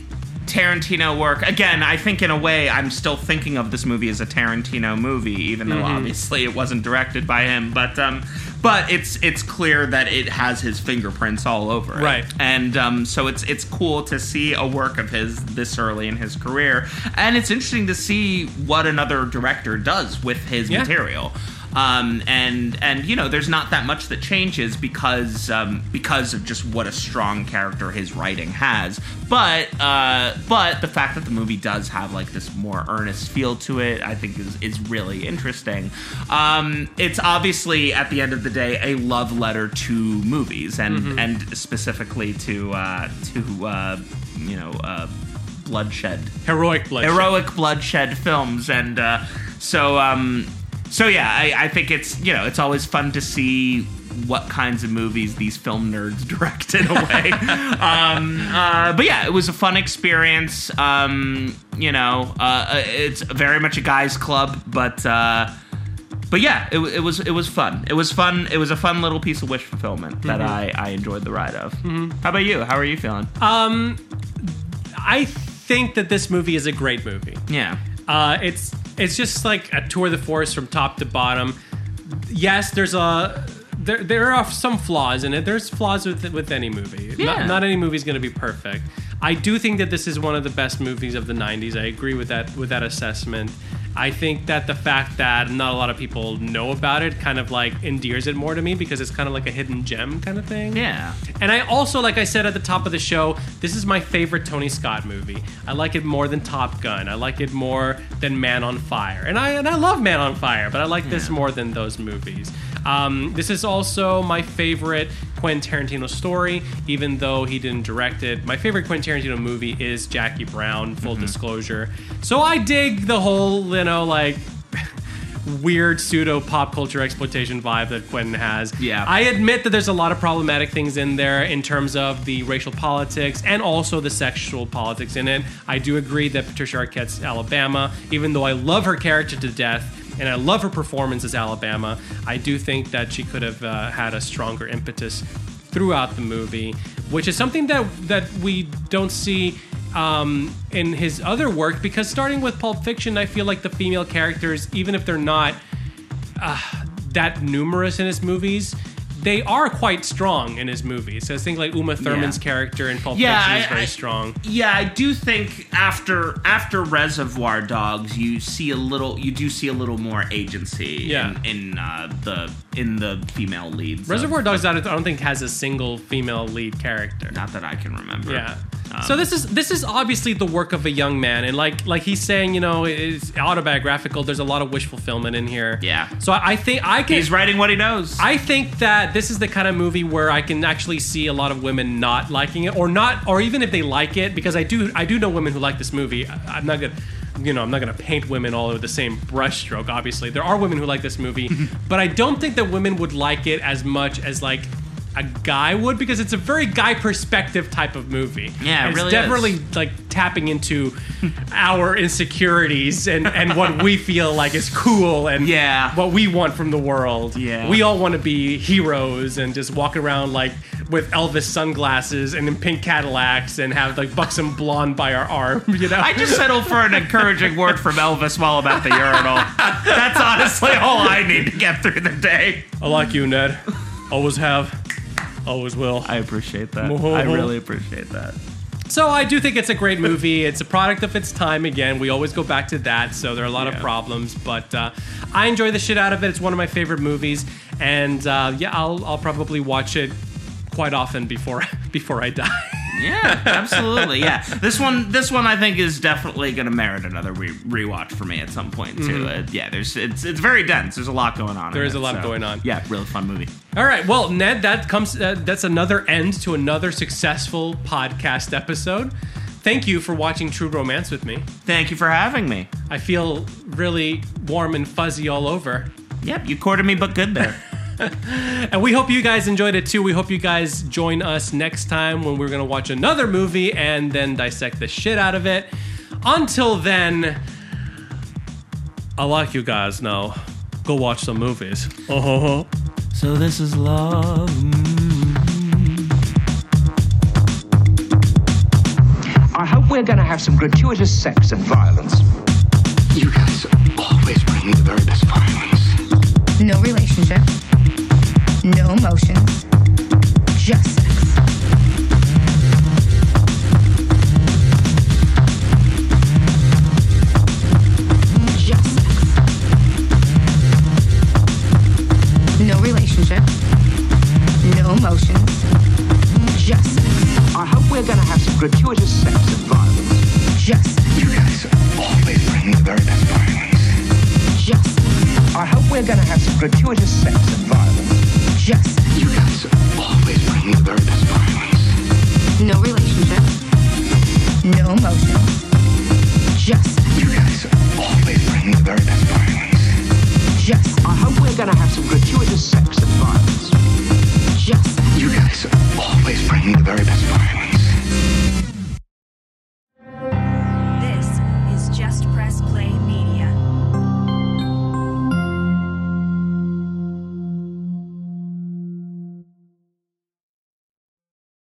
Tarantino work again. I think in a way I'm still thinking of this movie as a Tarantino movie, even though obviously it wasn't directed by him. But um, but it's it's clear that it has his fingerprints all over it. Right. And um, so it's it's cool to see a work of his this early in his career, and it's interesting to see what another director does with his Yeah. material. Um, and and you know, there's not that much that changes because um, because of just what a strong character his writing has. But uh, but the fact that the movie does have like this more earnest feel to it, I think is is really interesting. Um, it's obviously at the end of the day a love letter to movies and and specifically to uh, to uh, you know. Uh, bloodshed Heroic bloodshed. heroic bloodshed films and uh, so um so yeah I, I think it's you know it's always fun to see what kinds of movies these film nerds direct in a way um uh, but yeah it was a fun experience um you know uh, it's very much a guys club but uh but yeah, it, it was it was fun. It was fun. It was a fun little piece of wish fulfillment that I, I enjoyed the ride of. How about you? How are you feeling? I think that this movie is a great movie. yeah, Uh, it's it's just like a tour de force from top to bottom. Yes, there's a there there are some flaws in it. There's flaws with with any movie. Yeah. Not, not any movie is going to be perfect. I do think that this is one of the best movies of the '90s. I agree with that with that assessment. I think that the fact that not a lot of people know about it kind of like endears it more to me because it's kind of like a hidden gem kind of thing. yeah. And I also, like I said at the top of the show, this is my favorite Tony Scott movie. I like it more than Top Gun. I like it more than Man on Fire. And I and I love Man on Fire, but I like this more than those movies. Um, this is also my favorite Quentin Tarantino story, even though he didn't direct it. My favorite Quentin Tarantino movie is Jackie Brown, full mm-hmm. disclosure. So I dig the whole, you know, like weird pseudo pop culture exploitation vibe that Quentin has. Yeah. I admit that there's a lot of problematic things in there in terms of the racial politics and also the sexual politics in it. I do agree that Patricia Arquette's Alabama, even though I love her character to death and I love her performance as Alabama, I do think that she could have uh, had a stronger impetus throughout the movie, which is something that that we don't see um, in his other work. Because starting with Pulp Fiction, I feel like the female characters, even if they're not that numerous in his movies, they are quite strong in his movies. So I think like Uma Thurman's Yeah. character in Pulp Yeah, Fiction is I- very I- strong. Yeah, I do think after after Reservoir Dogs, you see a little, you do see a little more agency Yeah. in, in uh, the in the female leads. of- Reservoir Dogs, I I don't think has a single female lead character. not that I can remember. Yeah. Um, so this is this is obviously the work of a young man, and like like he's saying, you know, it's autobiographical. There's a lot of wish fulfillment in here. Yeah. So I, I think I can. he's writing what he knows. I think that this is the kind of movie where I can actually see a lot of women not liking it, or not, or even if they like it, because I do, I do know women who like this movie. I, I'm not gonna, you know, I'm not gonna paint women all over the same brushstroke. Obviously, there are women who like this movie, but I don't think that women would like it as much as like a guy would because it's a very guy perspective type of movie. Yeah, it it's really definitely is. like tapping into our insecurities and and what we feel like is cool and Yeah. what we want from the world. Yeah. we all want to be heroes and just walk around like with Elvis sunglasses and in pink Cadillacs and have like buxom blonde by our arm. You know, I just settled for an encouraging word from Elvis while I'm at the urinal. That's honestly all I need to get through the day. I like you, Ned. Always have, always will. I appreciate that. I really appreciate that. So I do think it's a great movie. It's a product of its time. Again, we always go back to that. So there are a lot of problems, but uh, I enjoy the shit out of it. It's one of my favorite movies, and uh, yeah, I'll I'll probably watch it quite often before before I die. Yeah, absolutely. Yeah, this one, this one, I think is definitely going to merit another re- rewatch for me at some point too. Uh, yeah, there's it's it's very dense. There's a lot going on. Mm-hmm. There is it, a lot so, going on. Yeah, really fun movie. All right, well, Ned, that comes uh, that's another end to another successful podcast episode. Thank you for watching True Romance with me. Thank you for having me. I feel really warm and fuzzy all over. Yep, you courted me, but good there. And we hope you guys enjoyed it too. We hope you guys join us next time when we're going to watch another movie and then dissect the shit out of it. Until then, I like you guys now. Go watch some movies. Uh-huh. so this is love. I hope we're going to have some gratuitous sex and violence. You guys always bring me the very best violence. No relationship. No emotions. Just sex. Just sex. No relationship. No emotions. Just sex. I hope we're going to have some gratuitous sex and violence. Just sex. You guys always bring the very best violence. Just sex. I hope we're going to have some gratuitous sex and violence. Just sex. You guys are always bring the very best violence. No relationship. No emotions. Just. You guys are always bring me the very best violence. Just. I hope we're going to have some gratuitous sex and violence. Just. You guys are always bring me the very best violence.